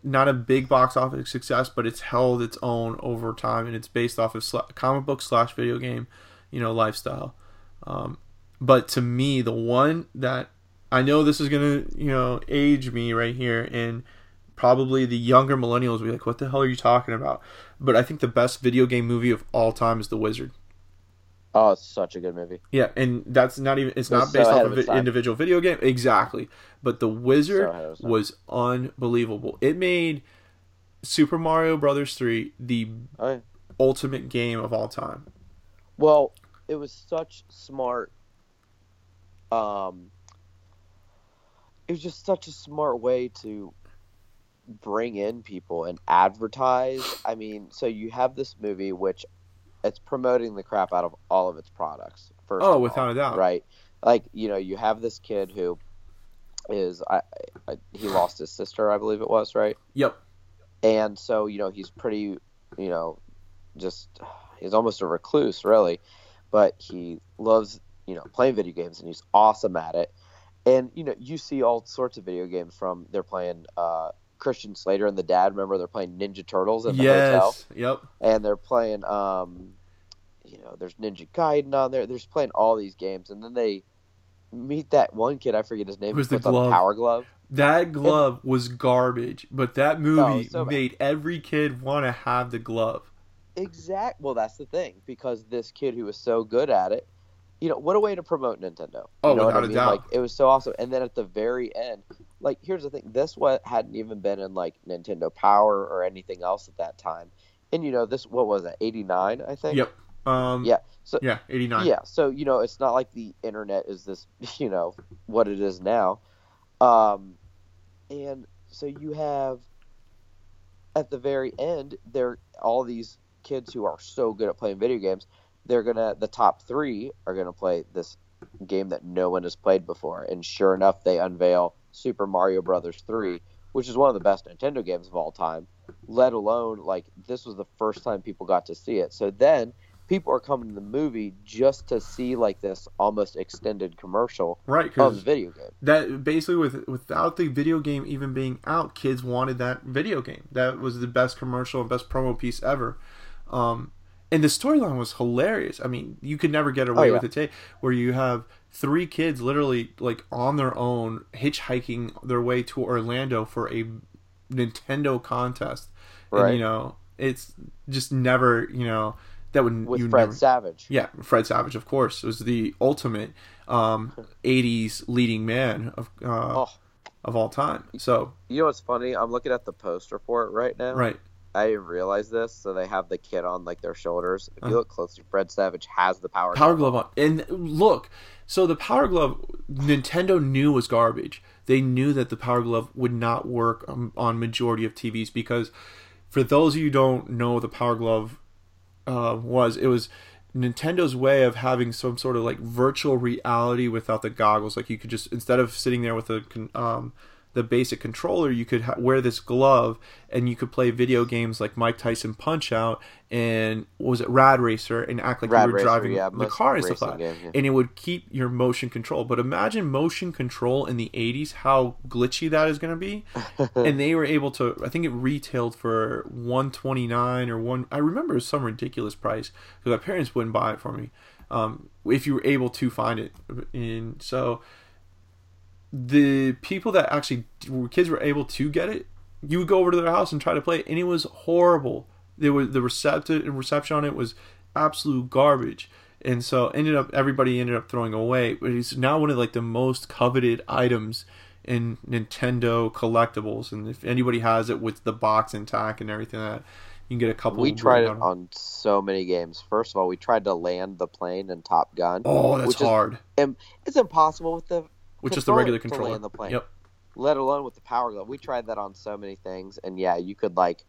Speaker 1: not a big box office success, but it's held its own over time, and it's based off of sl- comic book slash video game, you know, lifestyle. Um, but to me, the one that I know this is gonna, you know, age me right here, and probably the younger millennials will be like, "What the hell are you talking about?" But I think the best video game movie of all time is The Wizard.
Speaker 2: Oh, it's such a good movie.
Speaker 1: Yeah, and that's not even it's
Speaker 2: It
Speaker 1: not based
Speaker 2: so
Speaker 1: off
Speaker 2: of
Speaker 1: an individual video game. Exactly. But The Wizard
Speaker 2: So ahead of its time.
Speaker 1: was unbelievable. It made Super Mario Brothers 3 the
Speaker 2: Oh, yeah.
Speaker 1: ultimate game of all time.
Speaker 2: Well, it was such smart. Um, it was just such a smart way to bring in people and advertise. I mean, so you have this movie which it's promoting the crap out of all of its products. First,
Speaker 1: Oh, without
Speaker 2: all,
Speaker 1: a doubt.
Speaker 2: right? Like you know, you have this kid who is I, I he lost his sister, I believe it was, right?
Speaker 1: Yep.
Speaker 2: and so you know he's pretty you know just he's almost a recluse really but he loves you know playing video games and he's awesome at it and you know you see all sorts of video games from they're playing uh christian slater and the dad remember they're playing ninja turtles in the hotel
Speaker 1: Yes. Yep.
Speaker 2: and they're playing um you know there's ninja gaiden on there they're just playing all these games and then they meet that one kid i forget his name
Speaker 1: was the glove.
Speaker 2: power glove
Speaker 1: That glove was garbage, but that movie
Speaker 2: No, so
Speaker 1: made every kid want to have the glove.
Speaker 2: Exact. Well, that's the thing because this kid who was so good at it, you know, what a way to promote Nintendo.
Speaker 1: Oh,
Speaker 2: you know
Speaker 1: without
Speaker 2: I
Speaker 1: a
Speaker 2: mean?
Speaker 1: doubt.
Speaker 2: Like it was so awesome. And then at the very end, like here's the thing: this what hadn't even been in like Nintendo Power or anything else at that time. And you know, this what was it? Eighty nine, I think.
Speaker 1: Yep. Um,
Speaker 2: Yeah. So
Speaker 1: Yeah. Eighty nine.
Speaker 2: yeah, so you know, it's not like the internet is this, you know, what it is now. Um, and so you have at the very end, there all these kids who are so good at playing video games. They're gonna the top three are gonna play this game that no one has played before, and sure enough, they unveil Super Mario Brothers three, which is one of the best Nintendo games of all time. Let alone like this was the first time people got to see it. So then people are coming to the movie just to see like this almost extended commercial
Speaker 1: Right.
Speaker 2: of the video game.
Speaker 1: that basically with without the video game even being out, kids wanted that video game. That was the best commercial and best promo piece ever. Um, and the storyline was hilarious. I mean, you could never get away
Speaker 2: Oh, yeah.
Speaker 1: with it today, where you have three kids literally like on their own hitchhiking their way to Orlando for a Nintendo contest. And
Speaker 2: Right.
Speaker 1: you know, it's just never, you know, that would
Speaker 2: with
Speaker 1: you
Speaker 2: Fred
Speaker 1: never,
Speaker 2: Savage.
Speaker 1: yeah, Fred Savage, of course, was the ultimate um, '80s leading man of uh,
Speaker 2: Oh,
Speaker 1: of all time. So,
Speaker 2: you know what's funny? I'm looking at the poster for it right now.
Speaker 1: right,
Speaker 2: I didn't realize this. So they have the kid on like their shoulders. If you
Speaker 1: Uh-huh.
Speaker 2: look closely, Fred Savage has the power.
Speaker 1: Power Glove on, and look, so the Power Glove, Nintendo knew was garbage. They knew that the Power Glove would not work um, on majority of TVs because, for those of you who don't know, what the Power Glove uh, was it was Nintendo's way of having some sort of like virtual reality without the goggles. Like you could just instead of sitting there with a um, the basic controller, you could ha- wear this glove and you could play video games like Mike Tyson Punch Out and what was it Rad Racer and act like
Speaker 2: Rad
Speaker 1: you were
Speaker 2: Racer,
Speaker 1: driving
Speaker 2: yeah,
Speaker 1: the car and stuff like that.
Speaker 2: yeah.
Speaker 1: And it would keep your motion control. But imagine motion control in the 80s, how glitchy that is going to be and they were able to i think it retailed for 129 or one i remember some ridiculous price because my parents wouldn't buy it for me um, if you were able to find it and so the people that actually kids were able to get it you would go over to their house and try to play it and it was horrible there was the receptive reception on it was absolute garbage and so ended up everybody ended up throwing away but it's now one of like the most coveted items in Nintendo collectibles, and if anybody has it with the box intact and everything, like that you can get a couple.
Speaker 2: We tried it
Speaker 1: on-
Speaker 2: on so many games. First of all, we tried to land the plane in Top Gun.
Speaker 1: Oh, that's
Speaker 2: which is-
Speaker 1: hard.
Speaker 2: It's impossible with the
Speaker 1: Which is the regular controller.
Speaker 2: land the plane.
Speaker 1: Yep.
Speaker 2: let alone with the power glove. We tried that on so many things, and yeah, you could like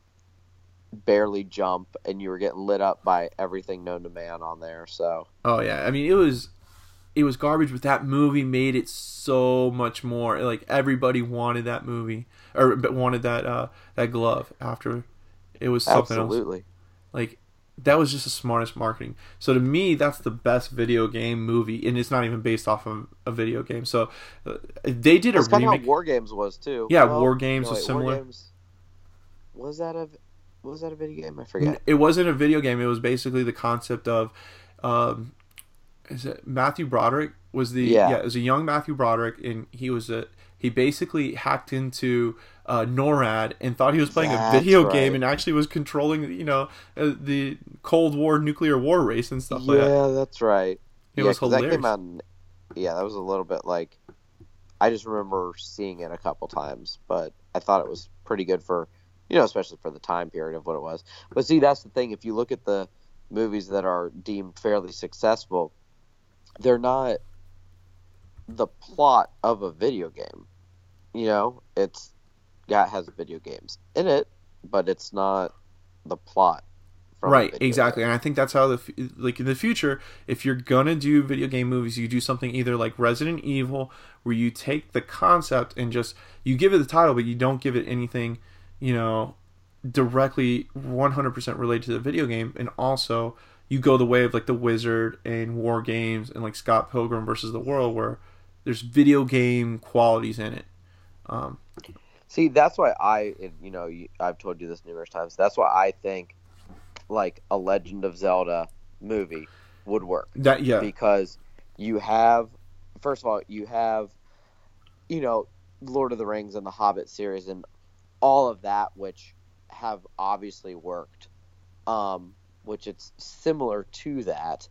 Speaker 2: barely jump, and you were getting lit up by everything known to man on there. So
Speaker 1: Oh yeah, I mean it was it was garbage, but that movie made it so much more. Like everybody wanted that movie or wanted that uh that glove after it was something else.
Speaker 2: absolutely,
Speaker 1: Like that was just the smartest marketing. So to me, that's the best video game movie, and it's not even based off of a video game. So uh, they did a
Speaker 2: that's how
Speaker 1: remake.
Speaker 2: War Games was too.
Speaker 1: Yeah,
Speaker 2: Well,
Speaker 1: War Games
Speaker 2: no,
Speaker 1: was similar.
Speaker 2: Games, was that a was that a video game? I forget.
Speaker 1: It wasn't a video game. It was basically the concept of, um, is it Matthew Broderick was the
Speaker 2: Yeah.
Speaker 1: yeah, it was a young Matthew Broderick, and he was a he basically hacked into uh, NORAD and thought he was playing a video
Speaker 2: right.
Speaker 1: game and actually was controlling you know uh, the Cold War nuclear war race and stuff
Speaker 2: yeah,
Speaker 1: like that.
Speaker 2: Yeah, that's right.
Speaker 1: It
Speaker 2: yeah,
Speaker 1: was
Speaker 2: 'cause that came out. In, yeah, that was a little bit like. I just remember seeing it a couple times, but I thought it was pretty good for, you know, especially for the time period of what it was. But see, that's the thing. If you look at the movies that are deemed fairly successful, they're not the plot of a video game. You know, it's yeah, it has video games in it, but it's not the plot. from
Speaker 1: Right, exactly,
Speaker 2: game.
Speaker 1: and I think that's how the like in the future, if you're gonna do video game movies, you do something either like Resident Evil, where you take the concept and just you give it the title, but you don't give it anything, you know, directly 100% related to the video game, and also you go the way of like the Wizard and War Games and like Scott Pilgrim versus the World, where there's video game qualities in it. Um,
Speaker 2: See, that's why I, you know, I've told you this numerous times. That's why I think like a Legend of Zelda movie would work
Speaker 1: that yeah,
Speaker 2: because you have, first of all, you have, you know, Lord of the Rings and the Hobbit series and all of that, which have obviously worked, um, which it's similar to that,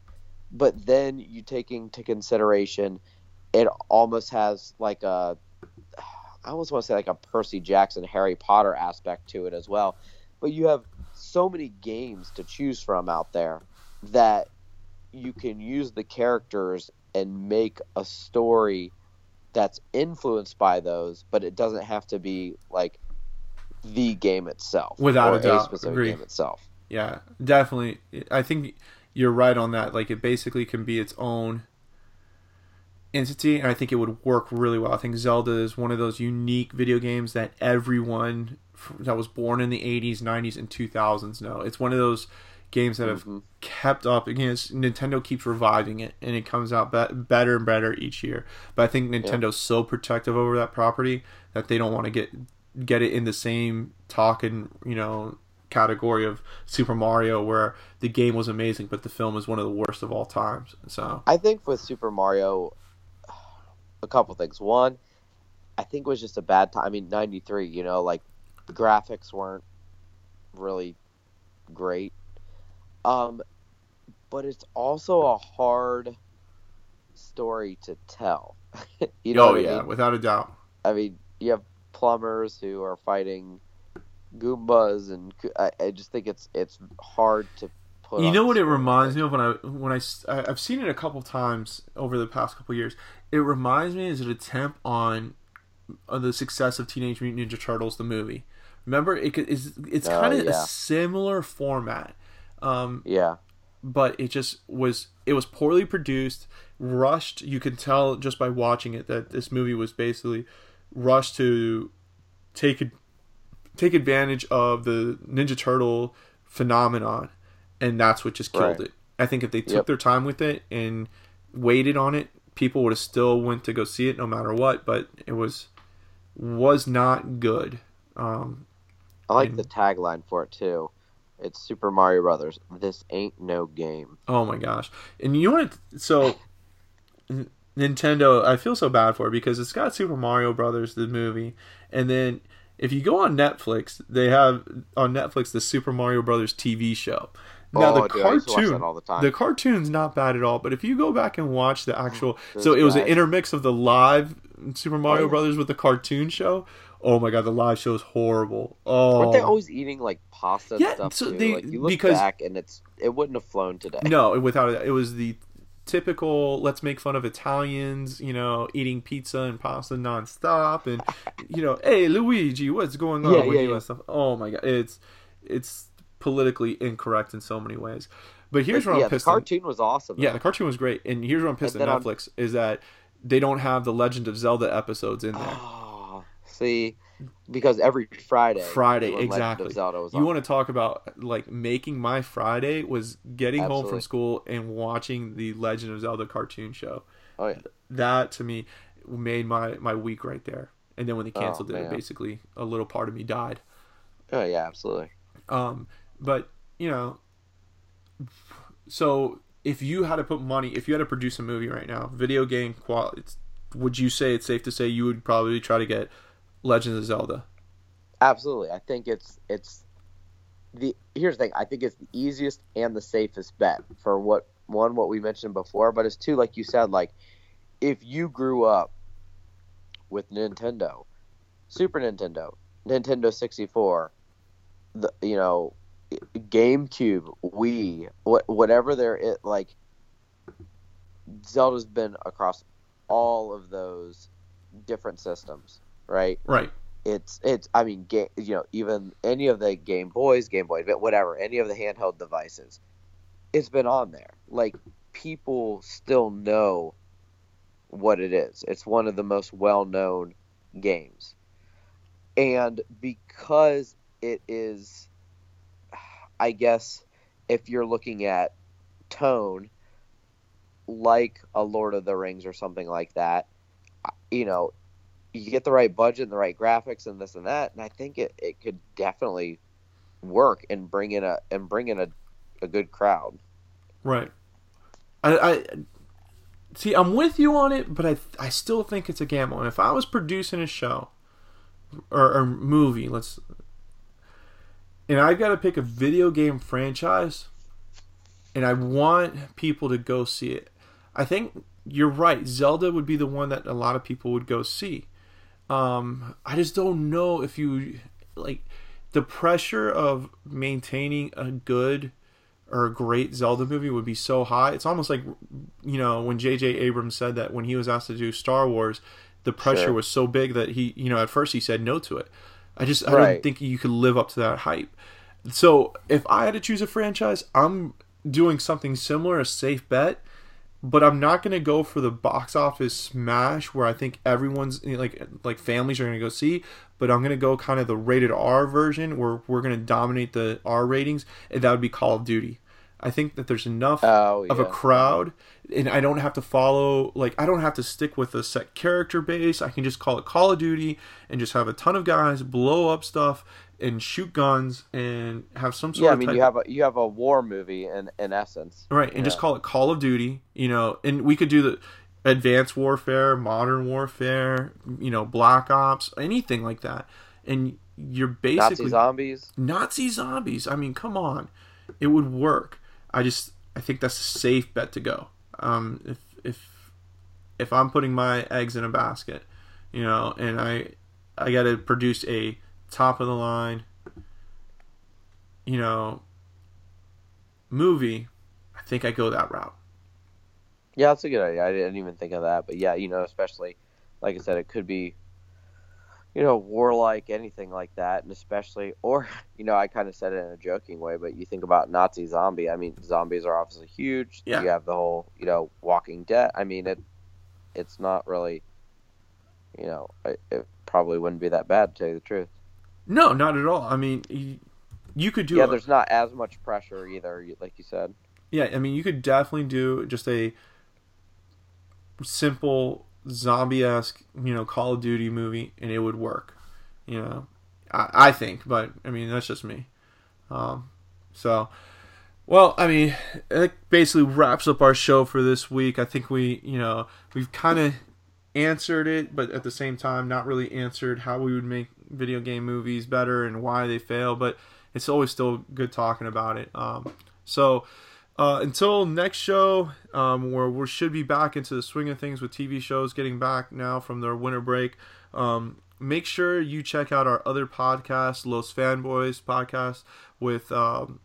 Speaker 2: but then you take into consideration, it almost has like a, I almost want to say like a Percy Jackson, Harry Potter aspect to it as well, but you have so many games to choose from out there that you can use the characters and make a story that's influenced by those, but it doesn't have to be like the game itself
Speaker 1: Without
Speaker 2: or
Speaker 1: a doubt,
Speaker 2: specific
Speaker 1: agree.
Speaker 2: game itself.
Speaker 1: Yeah, definitely. I think you're right on that. Like, it basically can be its own entity, and I think it would work really well. I think Zelda is one of those unique video games that everyone that was born in the 80s, 90s, and 2000s know. It's one of those games that have
Speaker 2: Mhm.
Speaker 1: kept up. Again, Nintendo keeps reviving it, and it comes out be- better and better each year. But I think Nintendo's so protective over that property that they don't want to get get it in the same talk and you know category of Super Mario, where the game was amazing, but the film is one of the worst of all times. So
Speaker 2: I think with Super Mario, a couple things. One, I think it was just a bad time. I mean, '93. You know, like graphics weren't really great. Um, but it's also a hard story to tell. you know
Speaker 1: oh
Speaker 2: what I
Speaker 1: yeah,
Speaker 2: mean?
Speaker 1: without a doubt.
Speaker 2: I mean, you have plumbers who are fighting Goombas, and I, I just think it's it's hard to put.
Speaker 1: You know what it reminds me of when I when I I've seen it a couple times over the past couple years. It reminds me is an attempt on, on the success of Teenage Mutant Ninja Turtles the movie. Remember, it is it's
Speaker 2: Oh,
Speaker 1: kind of
Speaker 2: yeah.
Speaker 1: a similar format. Um,
Speaker 2: Yeah,
Speaker 1: but it just was it was poorly produced rushed you can tell just by watching it that this movie was basically rushed to take take advantage of the ninja turtle phenomenon and that's what just killed
Speaker 2: Right.
Speaker 1: it i think if they took
Speaker 2: Yep.
Speaker 1: their time with it and waited on it people would have still went to go see it no matter what but it was was not good um
Speaker 2: I like
Speaker 1: And-
Speaker 2: the tagline for it too. It's Super Mario Brothers. This ain't no game.
Speaker 1: Oh my gosh! And you want what? So Nintendo, I feel so bad for it because it's got Super Mario Brothers the movie, and then if you go on Netflix, they have on Netflix the Super Mario Brothers TV show. Now
Speaker 2: oh,
Speaker 1: the
Speaker 2: dude, I used to watch
Speaker 1: cartoon,
Speaker 2: the time.
Speaker 1: the cartoon's not bad at all, but if you go back and watch the mm-hmm. actual,
Speaker 2: Those
Speaker 1: so it was an intermix of the live Super oh, Mario
Speaker 2: Oh.
Speaker 1: Brothers with the cartoon show. Oh my god, the live show is horrible. Oh,
Speaker 2: Weren't they oh. always eating like pasta and
Speaker 1: Yeah,
Speaker 2: stuff
Speaker 1: so they-
Speaker 2: like you look
Speaker 1: because-
Speaker 2: back and it's it wouldn't have flown today.
Speaker 1: no, without it, it was the typical. Let's make fun of Italians, you know, eating pizza and pasta nonstop, and you know, hey Luigi, what's going on
Speaker 2: Yeah,
Speaker 1: with
Speaker 2: yeah,
Speaker 1: you
Speaker 2: yeah.
Speaker 1: and stuff. Oh my god, it's it's politically incorrect in so many ways. But here's where
Speaker 2: yeah,
Speaker 1: I'm
Speaker 2: the
Speaker 1: pissed. at-
Speaker 2: cartoon was awesome.
Speaker 1: Yeah,
Speaker 2: though.
Speaker 1: the cartoon was great, and here's where I'm pissed at Netflix is that they don't have the Legend of Zelda episodes in there.
Speaker 2: Oh, see, because every Friday,
Speaker 1: Friday, exactly.
Speaker 2: Zelda was
Speaker 1: You
Speaker 2: on.
Speaker 1: want to talk about like making my Friday was getting home from school and watching the Legend of Zelda cartoon show.
Speaker 2: Oh yeah,
Speaker 1: That to me made my my week right there. And then when they
Speaker 2: Oh,
Speaker 1: canceled it, basically a little part of me died.
Speaker 2: oh yeah, absolutely.
Speaker 1: Um, but you know, so if you had to put money, if you had to produce a movie right now, video game quality, would you say it's safe to say you would probably try to get Legends of Zelda?
Speaker 2: Absolutely. I think it's it's the here's the thing. I think it's the easiest and the safest bet for what one what we mentioned before, but it's two like you said like if you grew up with Nintendo, Super Nintendo, Nintendo 64, the you know GameCube, Wii, what whatever there it like Zelda's been across all of those different systems, right?
Speaker 1: Right.
Speaker 2: it's it's I mean ga- you know even any of the Game Boys, Game Boy, but whatever, any of the handheld devices, it's been on there. Like people still know what it is. It's one of the most well-known games. And because it is I guess if you're looking at tone like a Lord of the Rings or something like that, you know, you get the right budget and the right graphics and this and that, and I think it, it could definitely work and bring in a and bring in a, a good crowd.
Speaker 1: Right. I, I see. I'm with you on it, but I I still think it's a gamble. And if I was producing a show or, or movie, let's, and I've got to pick a video game franchise, and I want people to go see it. I think you're right. Zelda would be the one that a lot of people would go see. Um, I just don't know if you like the pressure of maintaining a good or a great Zelda movie would be so high. It's almost like you know when J.J. Abrams said that when he was asked to do Star Wars, the pressure
Speaker 2: Sure.
Speaker 1: was so big that he you know at first he said no to it. I just I
Speaker 2: Right.
Speaker 1: don't think you could live up to that hype. So if I had to choose a franchise, I'm doing something similar, a safe bet. But I'm not gonna go for the box office smash where I think everyone's like like families are gonna go see. But I'm gonna go kind of the rated R version where we're gonna dominate the R ratings, and that would be Call of Duty. I think that there's enough
Speaker 2: Oh,
Speaker 1: of a crowd and I don't have to follow like I don't have to stick with a set character base. I can just call it Call of Duty and just have a ton of guys blow up stuff and shoot guns and have some sort
Speaker 2: Yeah, I mean you have a you have a war movie in in essence.
Speaker 1: right and just call it Call of Duty, you know, and we could do the advanced warfare, modern warfare, you know, black ops, anything like that. And you're basically Nazi
Speaker 2: zombies.
Speaker 1: Nazi zombies. I mean, come on, it would work. I just I think that's a safe bet to go. Um, if if if I'm putting my eggs in a basket, you know, and I I got to produce a top of the line, you know, movie, I think I go that route.
Speaker 2: Yeah, that's a good idea. I didn't even think of that, but yeah, you know, especially like I said, it could be, you know, warlike, anything like that, and especially, or you know, I kind of said it in a joking way, but you think about Nazi zombie. I mean, zombies are obviously huge.
Speaker 1: Yeah.
Speaker 2: You have the whole, you know, Walking Dead. I mean, it, it's not really, you know, it, it probably wouldn't be that bad to tell you the truth.
Speaker 1: No, not at all. I mean, you, you could do
Speaker 2: yeah,
Speaker 1: a-
Speaker 2: there's not as much pressure either, like you said.
Speaker 1: Yeah, I mean, you could definitely do just a simple zombie esque, you know, Call of Duty movie, and it would work. You know, I, I think, but I mean, that's just me. Um, so, well, I mean, it basically wraps up our show for this week. I think we, you know, we've kind of answered it, but at the same time, not really answered how we would make video game movies better and why they fail. But it's always still good talking about it. Um, so uh, until next show, um, where we should be back into the swing of things with TV shows getting back now from their winter break. Um, make sure you check out our other podcast, Los Fanboys podcast, with um,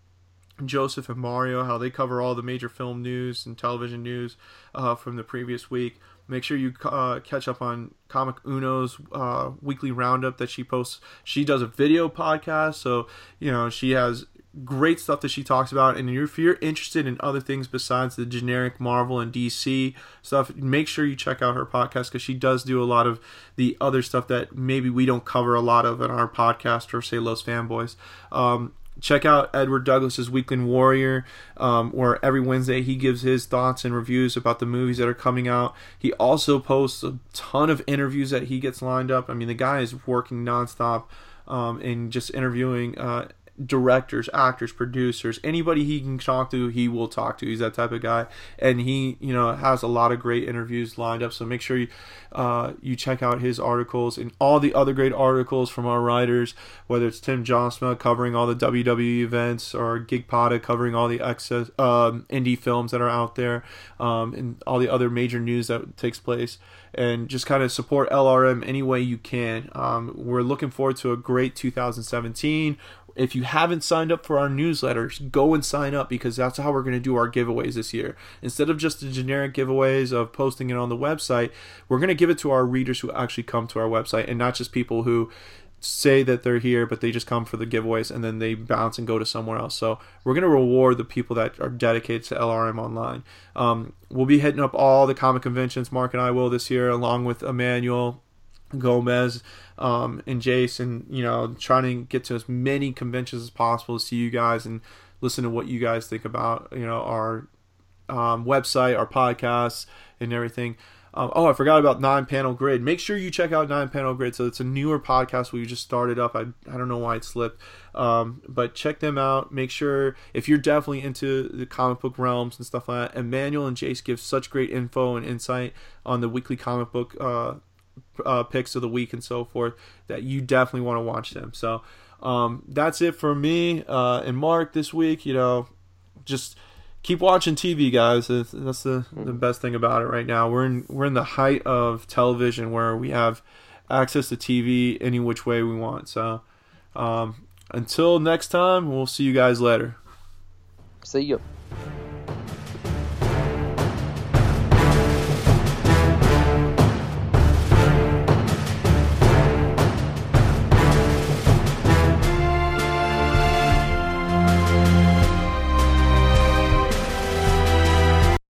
Speaker 1: Joseph and Mario, how they cover all the major film news and television news uh, from the previous week. Make sure you uh, catch up on Comic Uno's uh, weekly roundup that she posts. She does a video podcast, so you know she has great stuff that she talks about. And if you're interested in other things besides the generic Marvel and DC stuff, make sure you check out her podcast because she does do a lot of the other stuff that maybe we don't cover a lot of in our podcast or say Los Fanboys. Um, check out Edward Douglas's Weekend Warrior, um, where every Wednesday he gives his thoughts and reviews about the movies that are coming out. He also posts a ton of interviews that he gets lined up. I mean, the guy is working nonstop um, and just interviewing uh, directors, actors, producers, anybody he can talk to, he will talk to. He's that type of guy, and he, you know, has a lot of great interviews lined up. So make sure you, uh, you check out his articles and all the other great articles from our writers, whether it's Tim Johnsma covering all the WWE events or Gig Patta covering all the excess um, indie films that are out there, um, and all the other major news that takes place and just kind of support LRM any way you can. Um, we're looking forward to a great 2017. If you haven't signed up for our newsletters, go and sign up because that's how we're going to do our giveaways this year. Instead of just the generic giveaways of posting it on the website, we're going to give it to our readers who actually come to our website and not just people who say that they're here, but they just come for the giveaways and then they bounce and go to somewhere else. So we're going to reward the people that are dedicated to LRM Online. Um, we'll be hitting up all the comic conventions, Mark and I will this year, along with Emmanuel Gomez um, and Jason, you know, trying to get to as many conventions as possible to see you guys and listen to what you guys think about, you know, our um, website, our podcasts, and everything. Um, oh, I forgot about Nine Panel Grid. Make sure you check out Nine Panel Grid. So it's a newer podcast we just started up. I, I don't know why it slipped, um, but check them out. Make sure if you're definitely into the comic book realms and stuff like that. Emmanuel and Jace give such great info and insight on the weekly comic book uh, uh, picks of the week and so forth that you definitely want to watch them. So um, that's it for me uh, and Mark this week. You know, just keep watching TV, guys. That's the, the best thing about it right now. We're in we're in the height of television where we have access to TV any which way we want. So um, until next time, we'll see you guys later.
Speaker 2: See you.